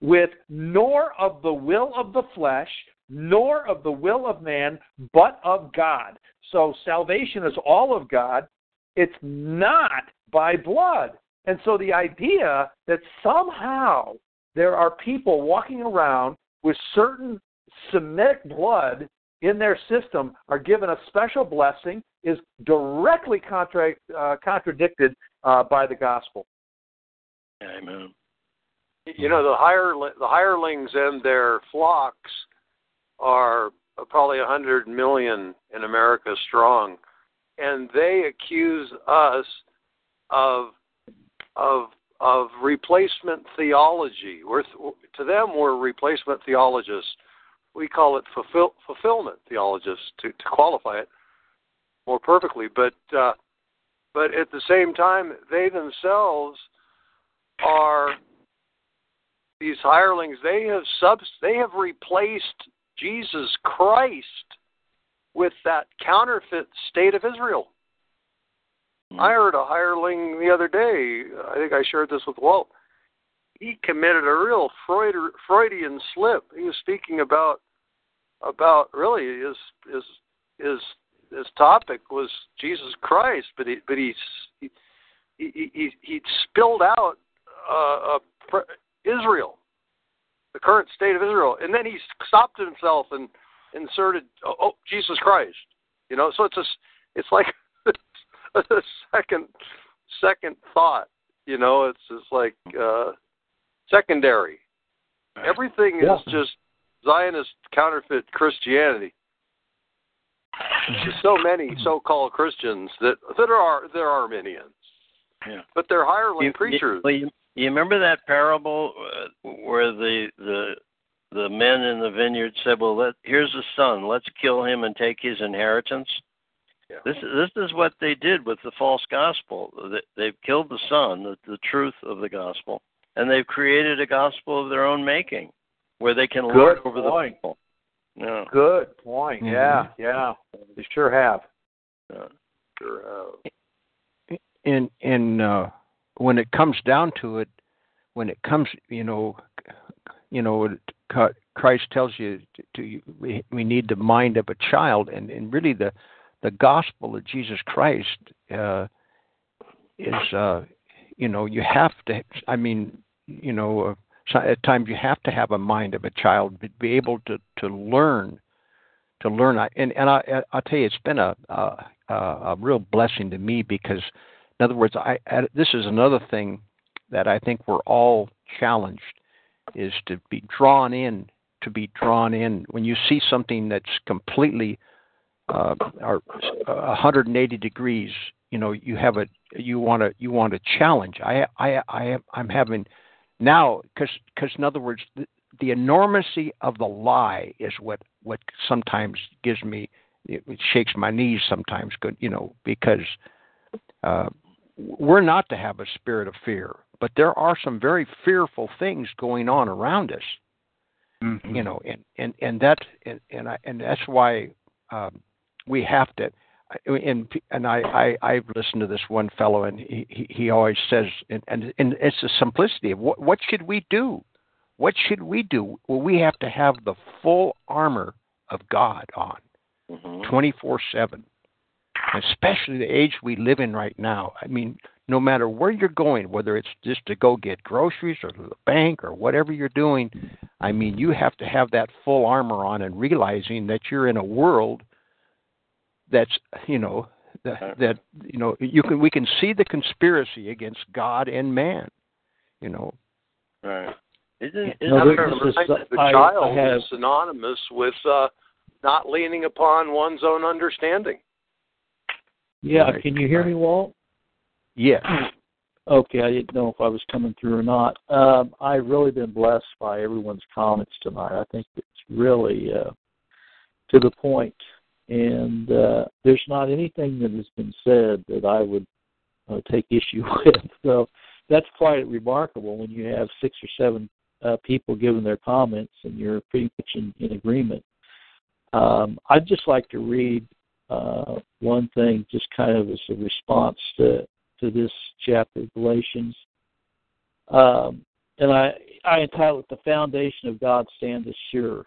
with nor of the will of the flesh, nor of the will of man, but of God. So salvation is all of God. It's not by blood. And so the idea that somehow there are people walking around with certain Semitic blood in their system are given a special blessing is directly contra- uh, contradicted uh, by the gospel. Amen. You know, the hire the hirelings and their flocks are probably a hundred million in America strong, and they accuse us of of of replacement theology. We're to them we're replacement theologists. We call it fulfill, fulfillment theologists to, to qualify it more perfectly. But uh, but at the same time, they themselves are these hirelings. They have subs. They have replaced Jesus Christ with that counterfeit state of Israel. Hmm. I heard a hireling the other day. I think I shared this with Walt. He committed a real Freud, Freudian slip. He was speaking about about really his his his his topic was Jesus Christ, but he but he he he, he, he spilled out uh, uh, Israel, the current state of Israel, and then he stopped himself and inserted oh, oh Jesus Christ. You know, so it's a it's like a second second thought. You know, it's just like uh, secondary. Everything Yeah. is just Zionist counterfeit Christianity. There's so many so-called Christians that that are they're Arminians, Yeah. but they're hireling You- preachers. You, well, you, you remember that parable uh, where the the the men in the vineyard said, "Well, let, here's the son. Let's kill him and take his inheritance." Yeah. This this is what they did with the false gospel. They- They've killed the son, the, the truth of the gospel, and they've created a gospel of their own making, where they can lord over the point. people. Yeah. Good point. Mhm. Yeah, yeah. They sure have. yeah. Sure, uh, and and uh, when it comes down to it, when it comes, you know, you know, Christ tells you to, we, we need the mind of a child, and and really the the gospel of Jesus Christ uh, is, uh, you know, you have to. I mean, you know, uh, at times you have to have a mind of a child, be, be able to to learn, to learn. I, and and I I'll tell you, it's been a a, a real blessing to me because, in other words, I, I this is another thing that I think we're all challenged is to be drawn in to be drawn in. When you see something that's completely uh, or 180 degrees you know you have a you want to you want to challenge. I i i i'm having now because because in other words the, the enormity of the lie is what what sometimes gives me it, it shakes my knees sometimes good you know because uh we're not to have a spirit of fear but there are some very fearful things going on around us mm-hmm. you know and and and that and and I, and that's why um we have to and and I, I I've listened to this one fellow, and he he always says, and and, and it's the simplicity of what what should we do? What should we do? Well, we have to have the full armor of God on, mm-hmm. twenty four seven, especially the age we live in right now. I mean, no matter where you're going, whether it's just to go get groceries or to the bank or whatever you're doing, I mean, you have to have that full armor on and realizing that you're in a world that's you know that, that you know you can we can see the conspiracy against God and man. You know. Right. Isn't, isn't no, the, the child have, is synonymous with uh, not leaning upon one's own understanding. Yeah, right. can you hear me, Walt? Yes. Okay, I didn't know if I was coming through or not. Um, I've really been blessed by everyone's comments tonight. I think it's really uh, to the point and uh, there's not anything that has been said that I would uh, take issue with. So that's quite remarkable when you have six or seven uh, people giving their comments and you're pretty much in, in agreement. Um, I'd just like to read uh, one thing, just kind of as a response to to this chapter of Galatians. Um, and I, I entitled it, The Foundation of God Standeth Sure.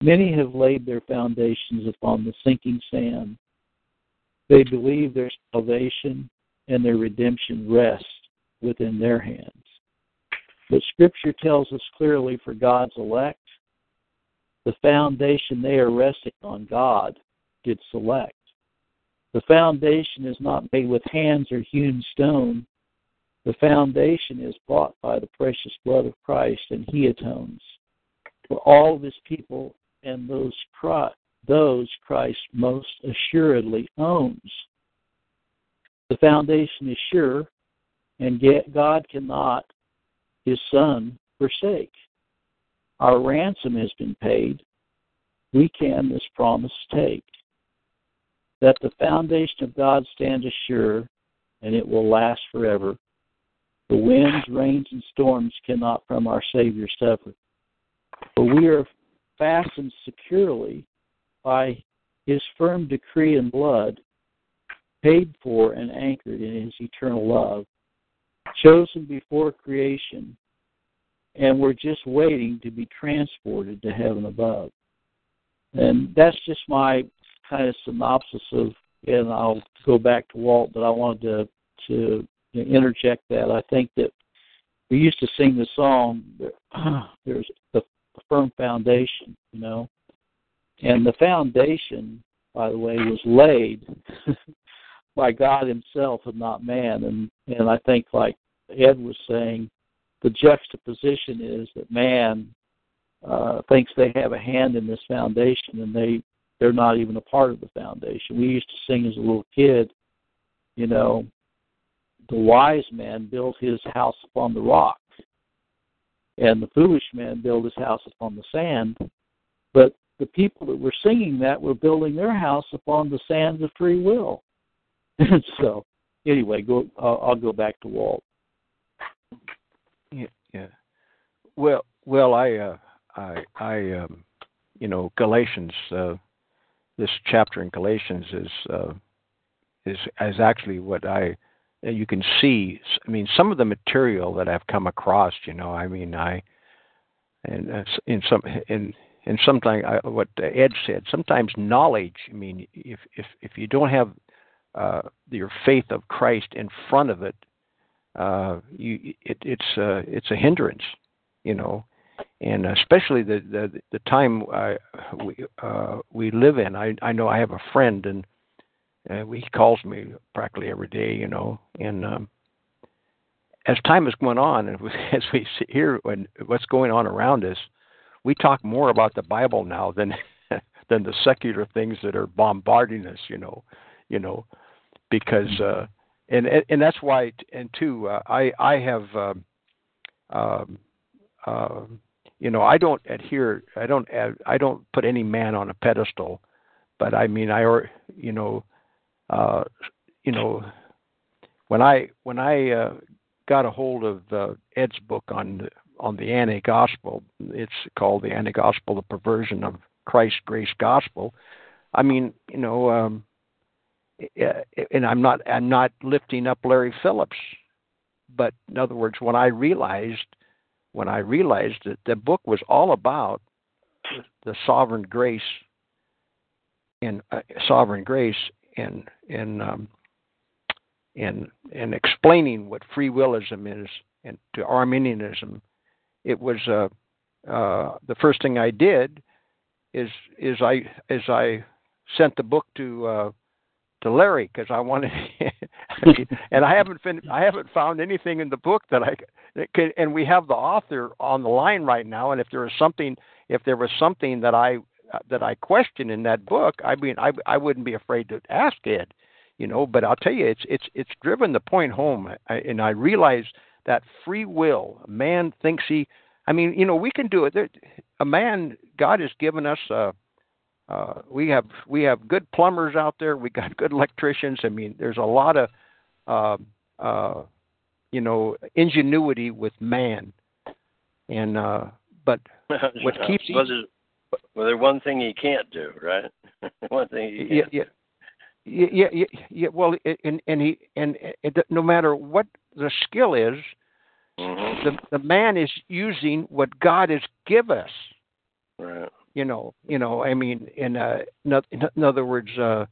Many have laid their foundations upon the sinking sand. They believe their salvation and their redemption rest within their hands. But Scripture tells us clearly for God's elect, the foundation they are resting on, God did select. The foundation is not made with hands or hewn stone. The foundation is bought by the precious blood of Christ, and He atones for all of His people and those Christ, those Christ most assuredly owns. The foundation is sure, and yet God cannot his Son forsake. Our ransom has been paid. We can this promise take that the foundation of God stands assured, and it will last forever. The winds, rains, and storms cannot from our Savior suffer. For we are fastened securely by his firm decree and blood, paid for and anchored in his eternal love, chosen before creation, and we're just waiting to be transported to heaven above. And that's just my kind of synopsis of, and I'll go back to Walt, but I wanted to to interject that. I think that we used to sing the song. There's the firm foundation, you know. And the foundation, by the way, was laid by God Himself and not man. And and I think, like Ed was saying, the juxtaposition is that man uh, thinks they have a hand in this foundation, and they they're not even a part of the foundation. We used to sing as a little kid, you know, the wise man built his house upon the rock and the foolish man built his house upon the sand. But the people that were singing that were building their house upon the sands of free will. And so, anyway, go. I'll, I'll go back to Walt. Yeah, yeah. Well, well, I, uh, I, I, um, you know, Galatians. Uh, this chapter in Galatians is uh, is is actually what I you can see i mean some of the material that i've come across you know i mean i and in some in and sometimes I, what Ed said, sometimes knowledge. I mean, if if if you don't have uh, your faith of Christ in front of it, uh, you it, it's uh, it's a hindrance, you know, and especially the the, the time I, we uh, we live in. I I know I have a friend and uh, he calls me practically every day, you know, and um, as time has gone on, and as we hear when what's going on around us, we talk more about the Bible now than than the secular things that are bombarding us. You know, you know, because uh, and and that's why and two, uh, I I have. Um, um, uh, you know, I don't adhere. I don't. I don't put any man on a pedestal, but I mean, I or you know, uh, you know, when I when I uh, got a hold of uh, Ed's book on on the anti-gospel. It's called the anti-gospel, the perversion of Christ's grace gospel. I mean, you know, um, and I'm not I'm not lifting up Larry Phillips, but in other words, when I realized when I realized that the book was all about the sovereign grace and uh, sovereign grace and and um, and explaining what free willism is and to Arminianism, it was uh, uh, the first thing I did is is I is I sent the book to uh, to Larry because I wanted, and I haven't fin- I haven't found anything in the book that I could, and we have the author on the line right now, and if there is something if there was something that I that I question in that book, I mean I I wouldn't be afraid to ask Ed you know. But I'll tell you, it's it's it's driven the point home, I, and I realize that free will. Man thinks he. I mean, you know, we can do it. There, a man, God has given us. Uh, uh, we have we have good plumbers out there. We got good electricians. I mean, there's a lot of, uh, uh, you know, ingenuity with man, and uh, but what keeps well, there's, well, there's one thing he can't do, right? one thing he can't. Yeah, yeah. Yeah, yeah, yeah. Well, and and he and it, no matter what the skill is, mm-hmm. the the man is using what God has give us. Right. You know, you know. I mean, in uh, in other words, uh,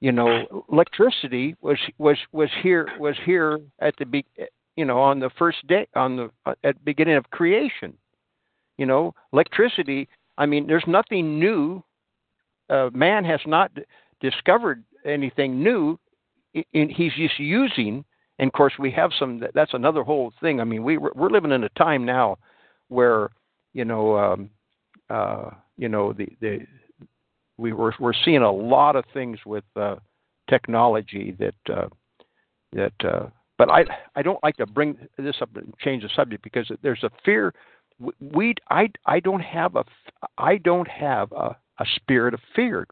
you know, electricity was was was here was here at the be, you know, on the first day on the at beginning of creation. You know, electricity. I mean, there's nothing new. Uh, man has not discovered anything new. In, he's just using, and of course we have some. That's another whole thing. I mean, we we're living in a time now where you know, um, uh, you know, the the we were we're seeing a lot of things with uh, technology that uh, that. Uh, but I I don't like to bring this up and change the subject because there's a fear. We I I don't have a I don't have a a spirit of fear.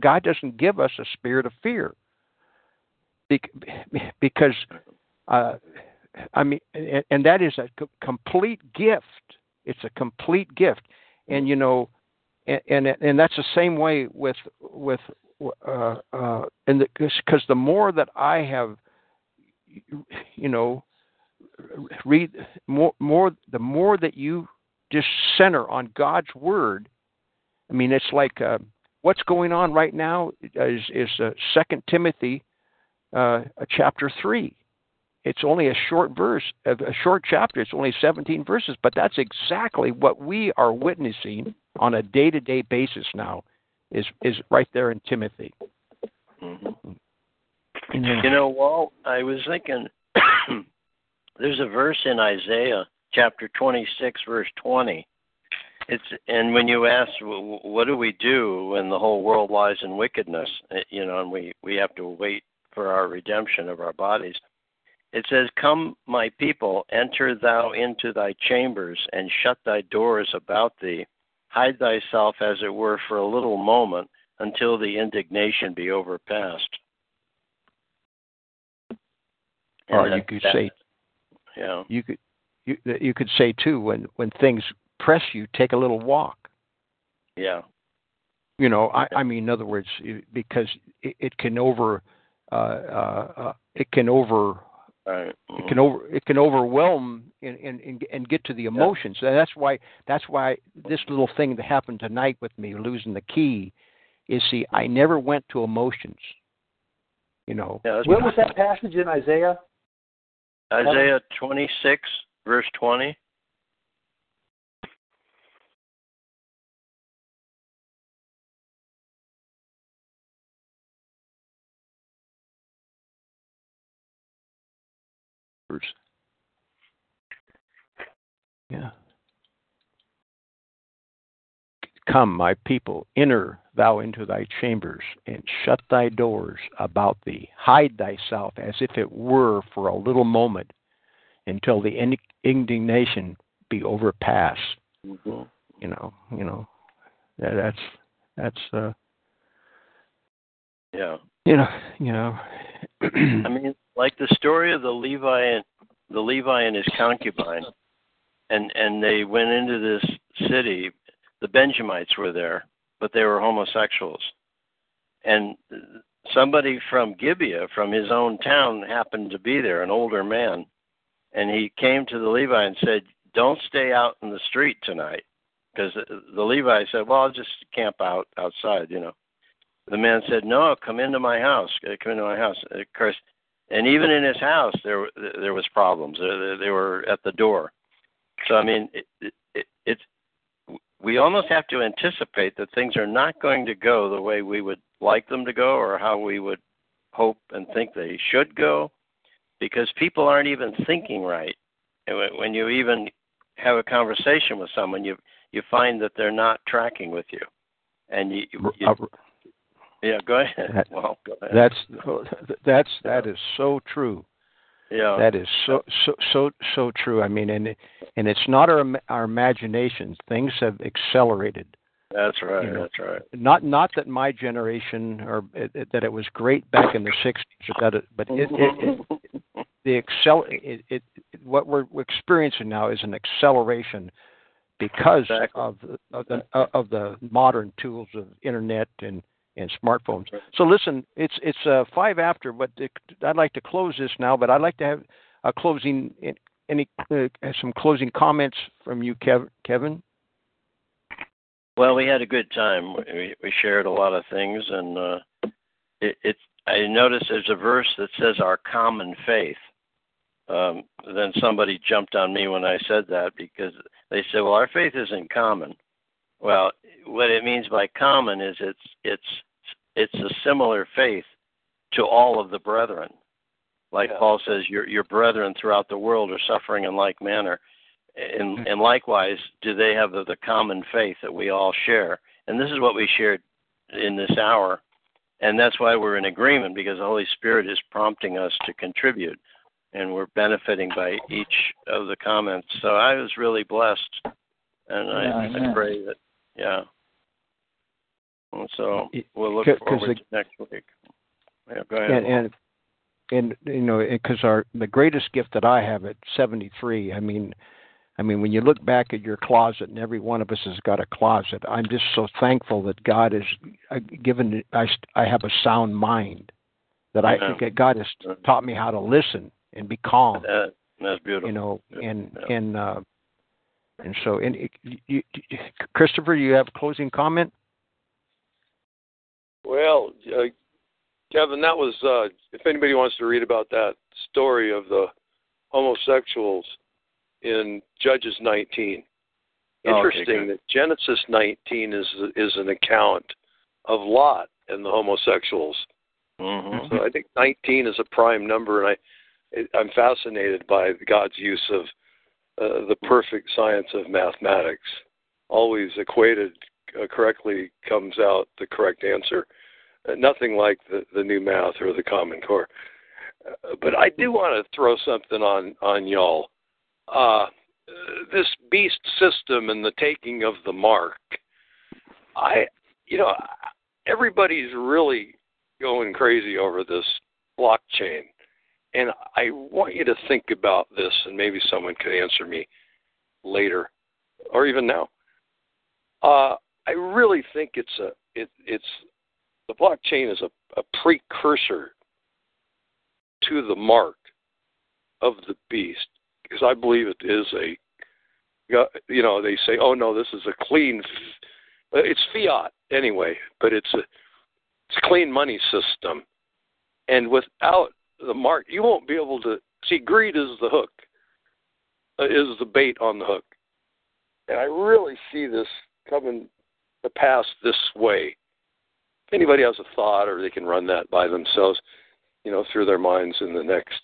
God doesn't give us a spirit of fear because, uh, I mean, and that is a complete gift. It's a complete gift, and you know, and and, and that's the same way with with uh, uh, and because the more that I have, you know, read more more the more that you just center on God's word I mean, it's like uh, what's going on right now is is uh, Second Timothy, uh, chapter three. It's only a short verse, a short chapter. It's only 17 verses, but that's exactly what we are witnessing on a day-to-day basis now. Is is right there in Timothy. Mm-hmm. You know, Walt, I was thinking there's a verse in Isaiah chapter 26, verse 20, it's and when you ask, what do we do when the whole world lies in wickedness? Eh, you know, and we we have to wait for our redemption of our bodies. It says, "Come, my people, enter thou into thy chambers, and shut thy doors about thee. Hide thyself, as it were, for a little moment, until the indignation be overpassed." or you could that, say, yeah, you could you you could say too when when things press you, take a little walk. Yeah. You know, I, I mean, in other words, because it, it can over, uh, uh, uh, it can over, right. mm-hmm. it can over, it can overwhelm and and, and get to the emotions. Yeah. That's why that's why this little thing that happened tonight with me losing the key is see I never went to emotions. You know. Yeah, what was that passage in Isaiah? Isaiah 26 verse 20. Yeah. Come, my people, enter thou into thy chambers, and shut thy doors about thee. Hide thyself as if it were for a little moment, until the indignation be overpassed. Mm-hmm. You know, you know, that's that's uh, yeah. You know, you know. I mean, like the story of the Levi and the Levi and his concubine, and and they went into this city. The Benjamites were there, but they were homosexuals, and somebody from Gibeah, from his own town, happened to be there, an older man, and he came to the Levi and said, "Don't stay out in the street tonight," because the Levi said, "Well, I'll just camp out outside," you know. The man said, "No, come into my house. Come into my house." Of course, and even in his house there there was problems. They were at the door. So i mean it, it, it's we almost have to anticipate that things are not going to go the way we would like them to go or how we would hope and think they should go because people aren't even thinking right. And when you even have a conversation with someone you you find that they're not tracking with you. And you, you yeah, go ahead. That, well, go ahead. That's that's that is so true. Yeah. That is so so so so true. I mean, and and it's not our our imaginations. Things have accelerated. That's right. You know, that's right. Not not that my generation or it, it, that it was great back in the '60s, that it, but it, it, the excel it, it what we're experiencing now is an acceleration because exactly. of of the of the modern tools of internet and and smartphones. So listen, it's it's uh, five after, but I'd like to close this now. But I'd like to have a closing any uh, some closing comments from you, Kevin. Well, we had a good time. We, we shared a lot of things, and uh, it, it. I noticed there's a verse that says our common faith. Um, then somebody jumped on me when I said that because they said, "Well, our faith isn't common." Well, what it means by common is it's it's it's a similar faith to all of the brethren. Like yeah. Paul says, your your brethren throughout the world are suffering in like manner. And mm-hmm. and likewise, do they have the, the common faith that we all share? And this is what we shared in this hour. And that's why we're in agreement because the Holy Spirit is prompting us to contribute and we're benefiting by each of the comments. So I was really blessed and yeah, I, I pray that yeah. And so we'll look forward the, to next week. Yeah, go ahead. And, and and you know because our the greatest gift that I have at 73 I mean I mean when you look back at your closet and every one of us has got a closet I'm just so thankful that God has uh, given I I have a sound mind that I yeah. God has taught me how to listen and be calm that, that's beautiful you know and yeah. and uh and so, and you, you, Christopher, you have a closing comment? Well, uh, Kevin, that was. Uh, if anybody wants to read about that story of the homosexuals in Judges 19, interesting okay, that Genesis 19 is is an account of Lot and the homosexuals. Mm-hmm. So I think 19 is a prime number, and I I'm fascinated by God's use of uh, the perfect science of mathematics. Always equated uh, correctly comes out the correct answer. Uh, nothing like the, the new math or the Common Core. But I do want to throw something on on y'all. This beast system and the taking of the mark. I, you know, everybody's really going crazy over this blockchain. And I want you to think about this, and maybe someone could answer me later, or even now. Uh, I really think it's a it, it's the blockchain is a, a precursor to the mark of the beast. because I believe it is a, you know, they say, oh no, this is a clean, it's fiat anyway, but it's a, it's a clean money system, and without the mark, you won't be able to see. Greed is the hook, uh, is the bait on the hook, and I really see this coming to pass this way. If anybody has a thought, or they can run that by themselves, you know, through their minds in the next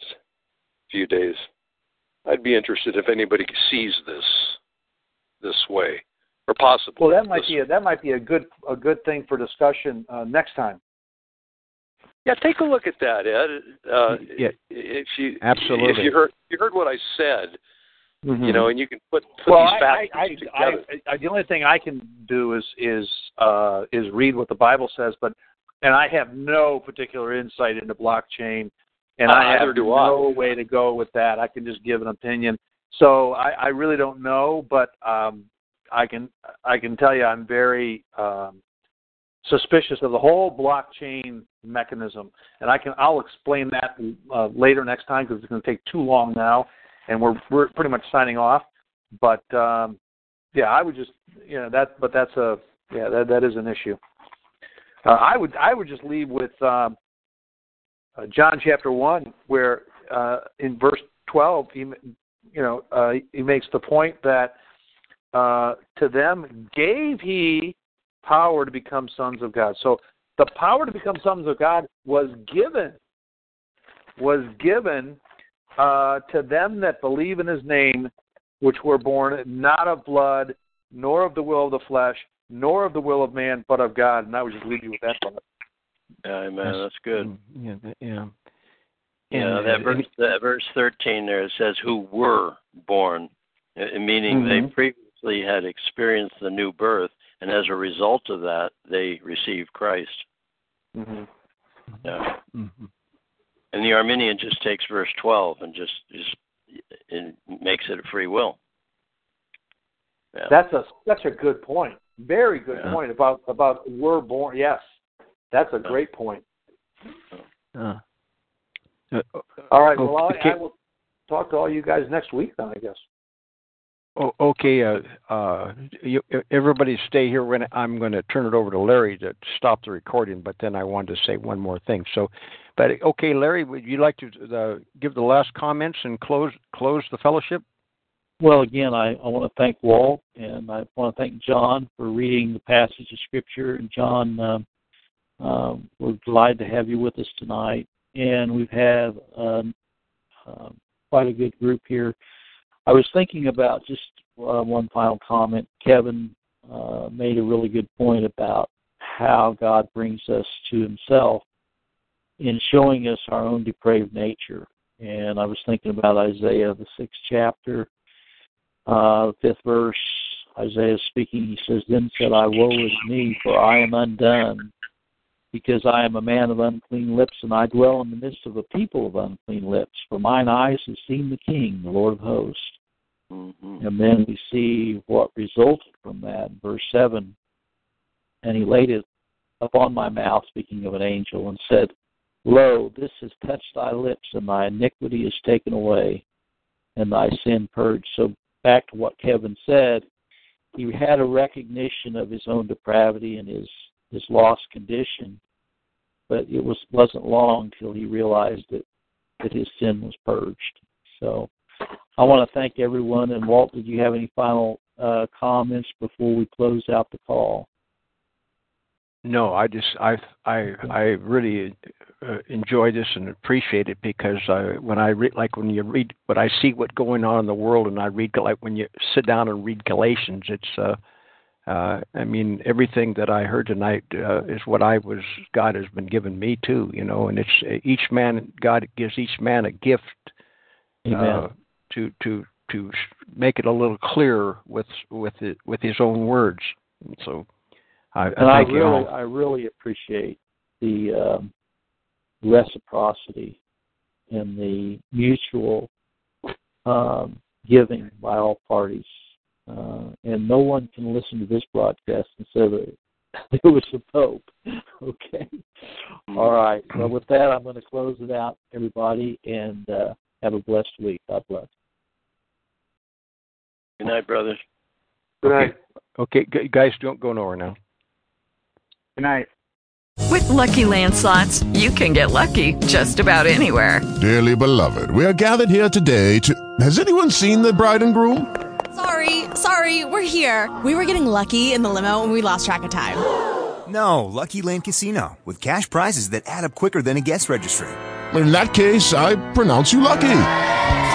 few days. I'd be interested if anybody sees this this way, or possibly. Well, that might be a, that might be a good a good thing for discussion uh, next time. Yeah, take a look at that, Ed. Uh, yeah, if you absolutely. If you heard you heard what I said, mm-hmm. you know, and you can put put well, these facts I, I, together. I, I, the only thing I can do is is uh, is read what the Bible says, but and I have no particular insight into blockchain, and Uh, I have do I. no way to go with that. I can just give an opinion. So I, I really don't know, but um, I can I can tell you I'm very um, suspicious of the whole blockchain mechanism, and I can I'll explain that uh, later next time because it's going to take too long now, and we're we're pretty much signing off. But um, yeah, I would just you know that, but that's a yeah that that is an issue. Uh, I would I would just leave with um, uh, John chapter one, where uh, in verse twelve, he you know uh, he makes the point that uh, to them gave he power to become sons of God. So the power to become sons of God was given was given uh, to them that believe in His name, which were born not of blood, nor of the will of the flesh, nor of the will of man, but of God. And I would just leave you with that thought. Amen. That's good. Mm, Yeah, yeah. Yeah, And, that verse, that verse 13 there it says, who were born, uh, meaning Mhm. they previously had experienced the new birth, and as a result of that, they receive Christ. Mm-hmm. Yeah. mhm. And the Arminian just takes verse 12 and just just it makes it a free will. Yeah. That's a such a good point. Very good Yeah. point about about we're born. Yes, that's a Yeah. great point. Uh, uh, All right. Well, Okay. I, I will talk to all you guys next week then. I guess. Oh, okay. Uh, uh, you, everybody stay here. When I'm going to turn it over to Larry to stop the recording, but then I wanted to say one more thing. So, but okay, Larry, would you like to uh, give the last comments and close close the fellowship? Well, again, I, I want to thank Walt and I want to thank John for reading the passage of Scripture. And John, um, um, we're delighted to have you with us tonight. And we've had um, uh, quite a good group here. I was thinking about just uh, one final comment. Kevin uh, made a really good point about how God brings us to Himself in showing us our own depraved nature. And I was thinking about Isaiah, the sixth chapter, uh, fifth verse. Isaiah speaking, he says, Then said I, Woe is me, for I am undone, because I am a man of unclean lips, and I dwell in the midst of a people of unclean lips. For mine eyes have seen the King, the Lord of hosts. Mhm. And then we see what resulted from that. Verse 7 And he laid it upon my mouth, speaking of an angel, and said, Lo, this has touched thy lips, and thy iniquity is taken away, and thy sin purged. So, back to what Kevin said, he had a recognition of his own depravity and his, his lost condition, but it was, wasn't long till he realized that, that his sin was purged. So, I want to thank everyone. And Walt, did you have any final uh, comments before we close out the call? No, I just I I I really uh, enjoy this and appreciate it because uh, when I read like when you read when I see what's going on in the world and I read like when you sit down and read Galatians, it's uh, uh, I mean everything that I heard tonight uh, is what I was God has been giving me too, you know, and it's uh, each man God gives each man a gift Amen. uh, to to to make it a little clearer with with it, with his own words. And so I, I and I really, all. I really appreciate the um, reciprocity and the mutual um, giving by all parties. Uh, and no one can listen to this broadcast and say that there was a pope. okay. All right. Well, with that, I'm going to close it out, everybody, and uh, have a blessed week. God bless. Night, brothers. Good night. Okay, gu- guys, don't go nowhere now. Good night. With Lucky Land slots, you can get lucky just about anywhere. Dearly beloved, we are gathered here today to. Has anyone seen the bride and groom? Sorry, sorry, we're here. We were getting lucky in the limo and we lost track of time. No, Lucky Land Casino, with cash prizes that add up quicker than a guest registry. In that case, I pronounce you lucky.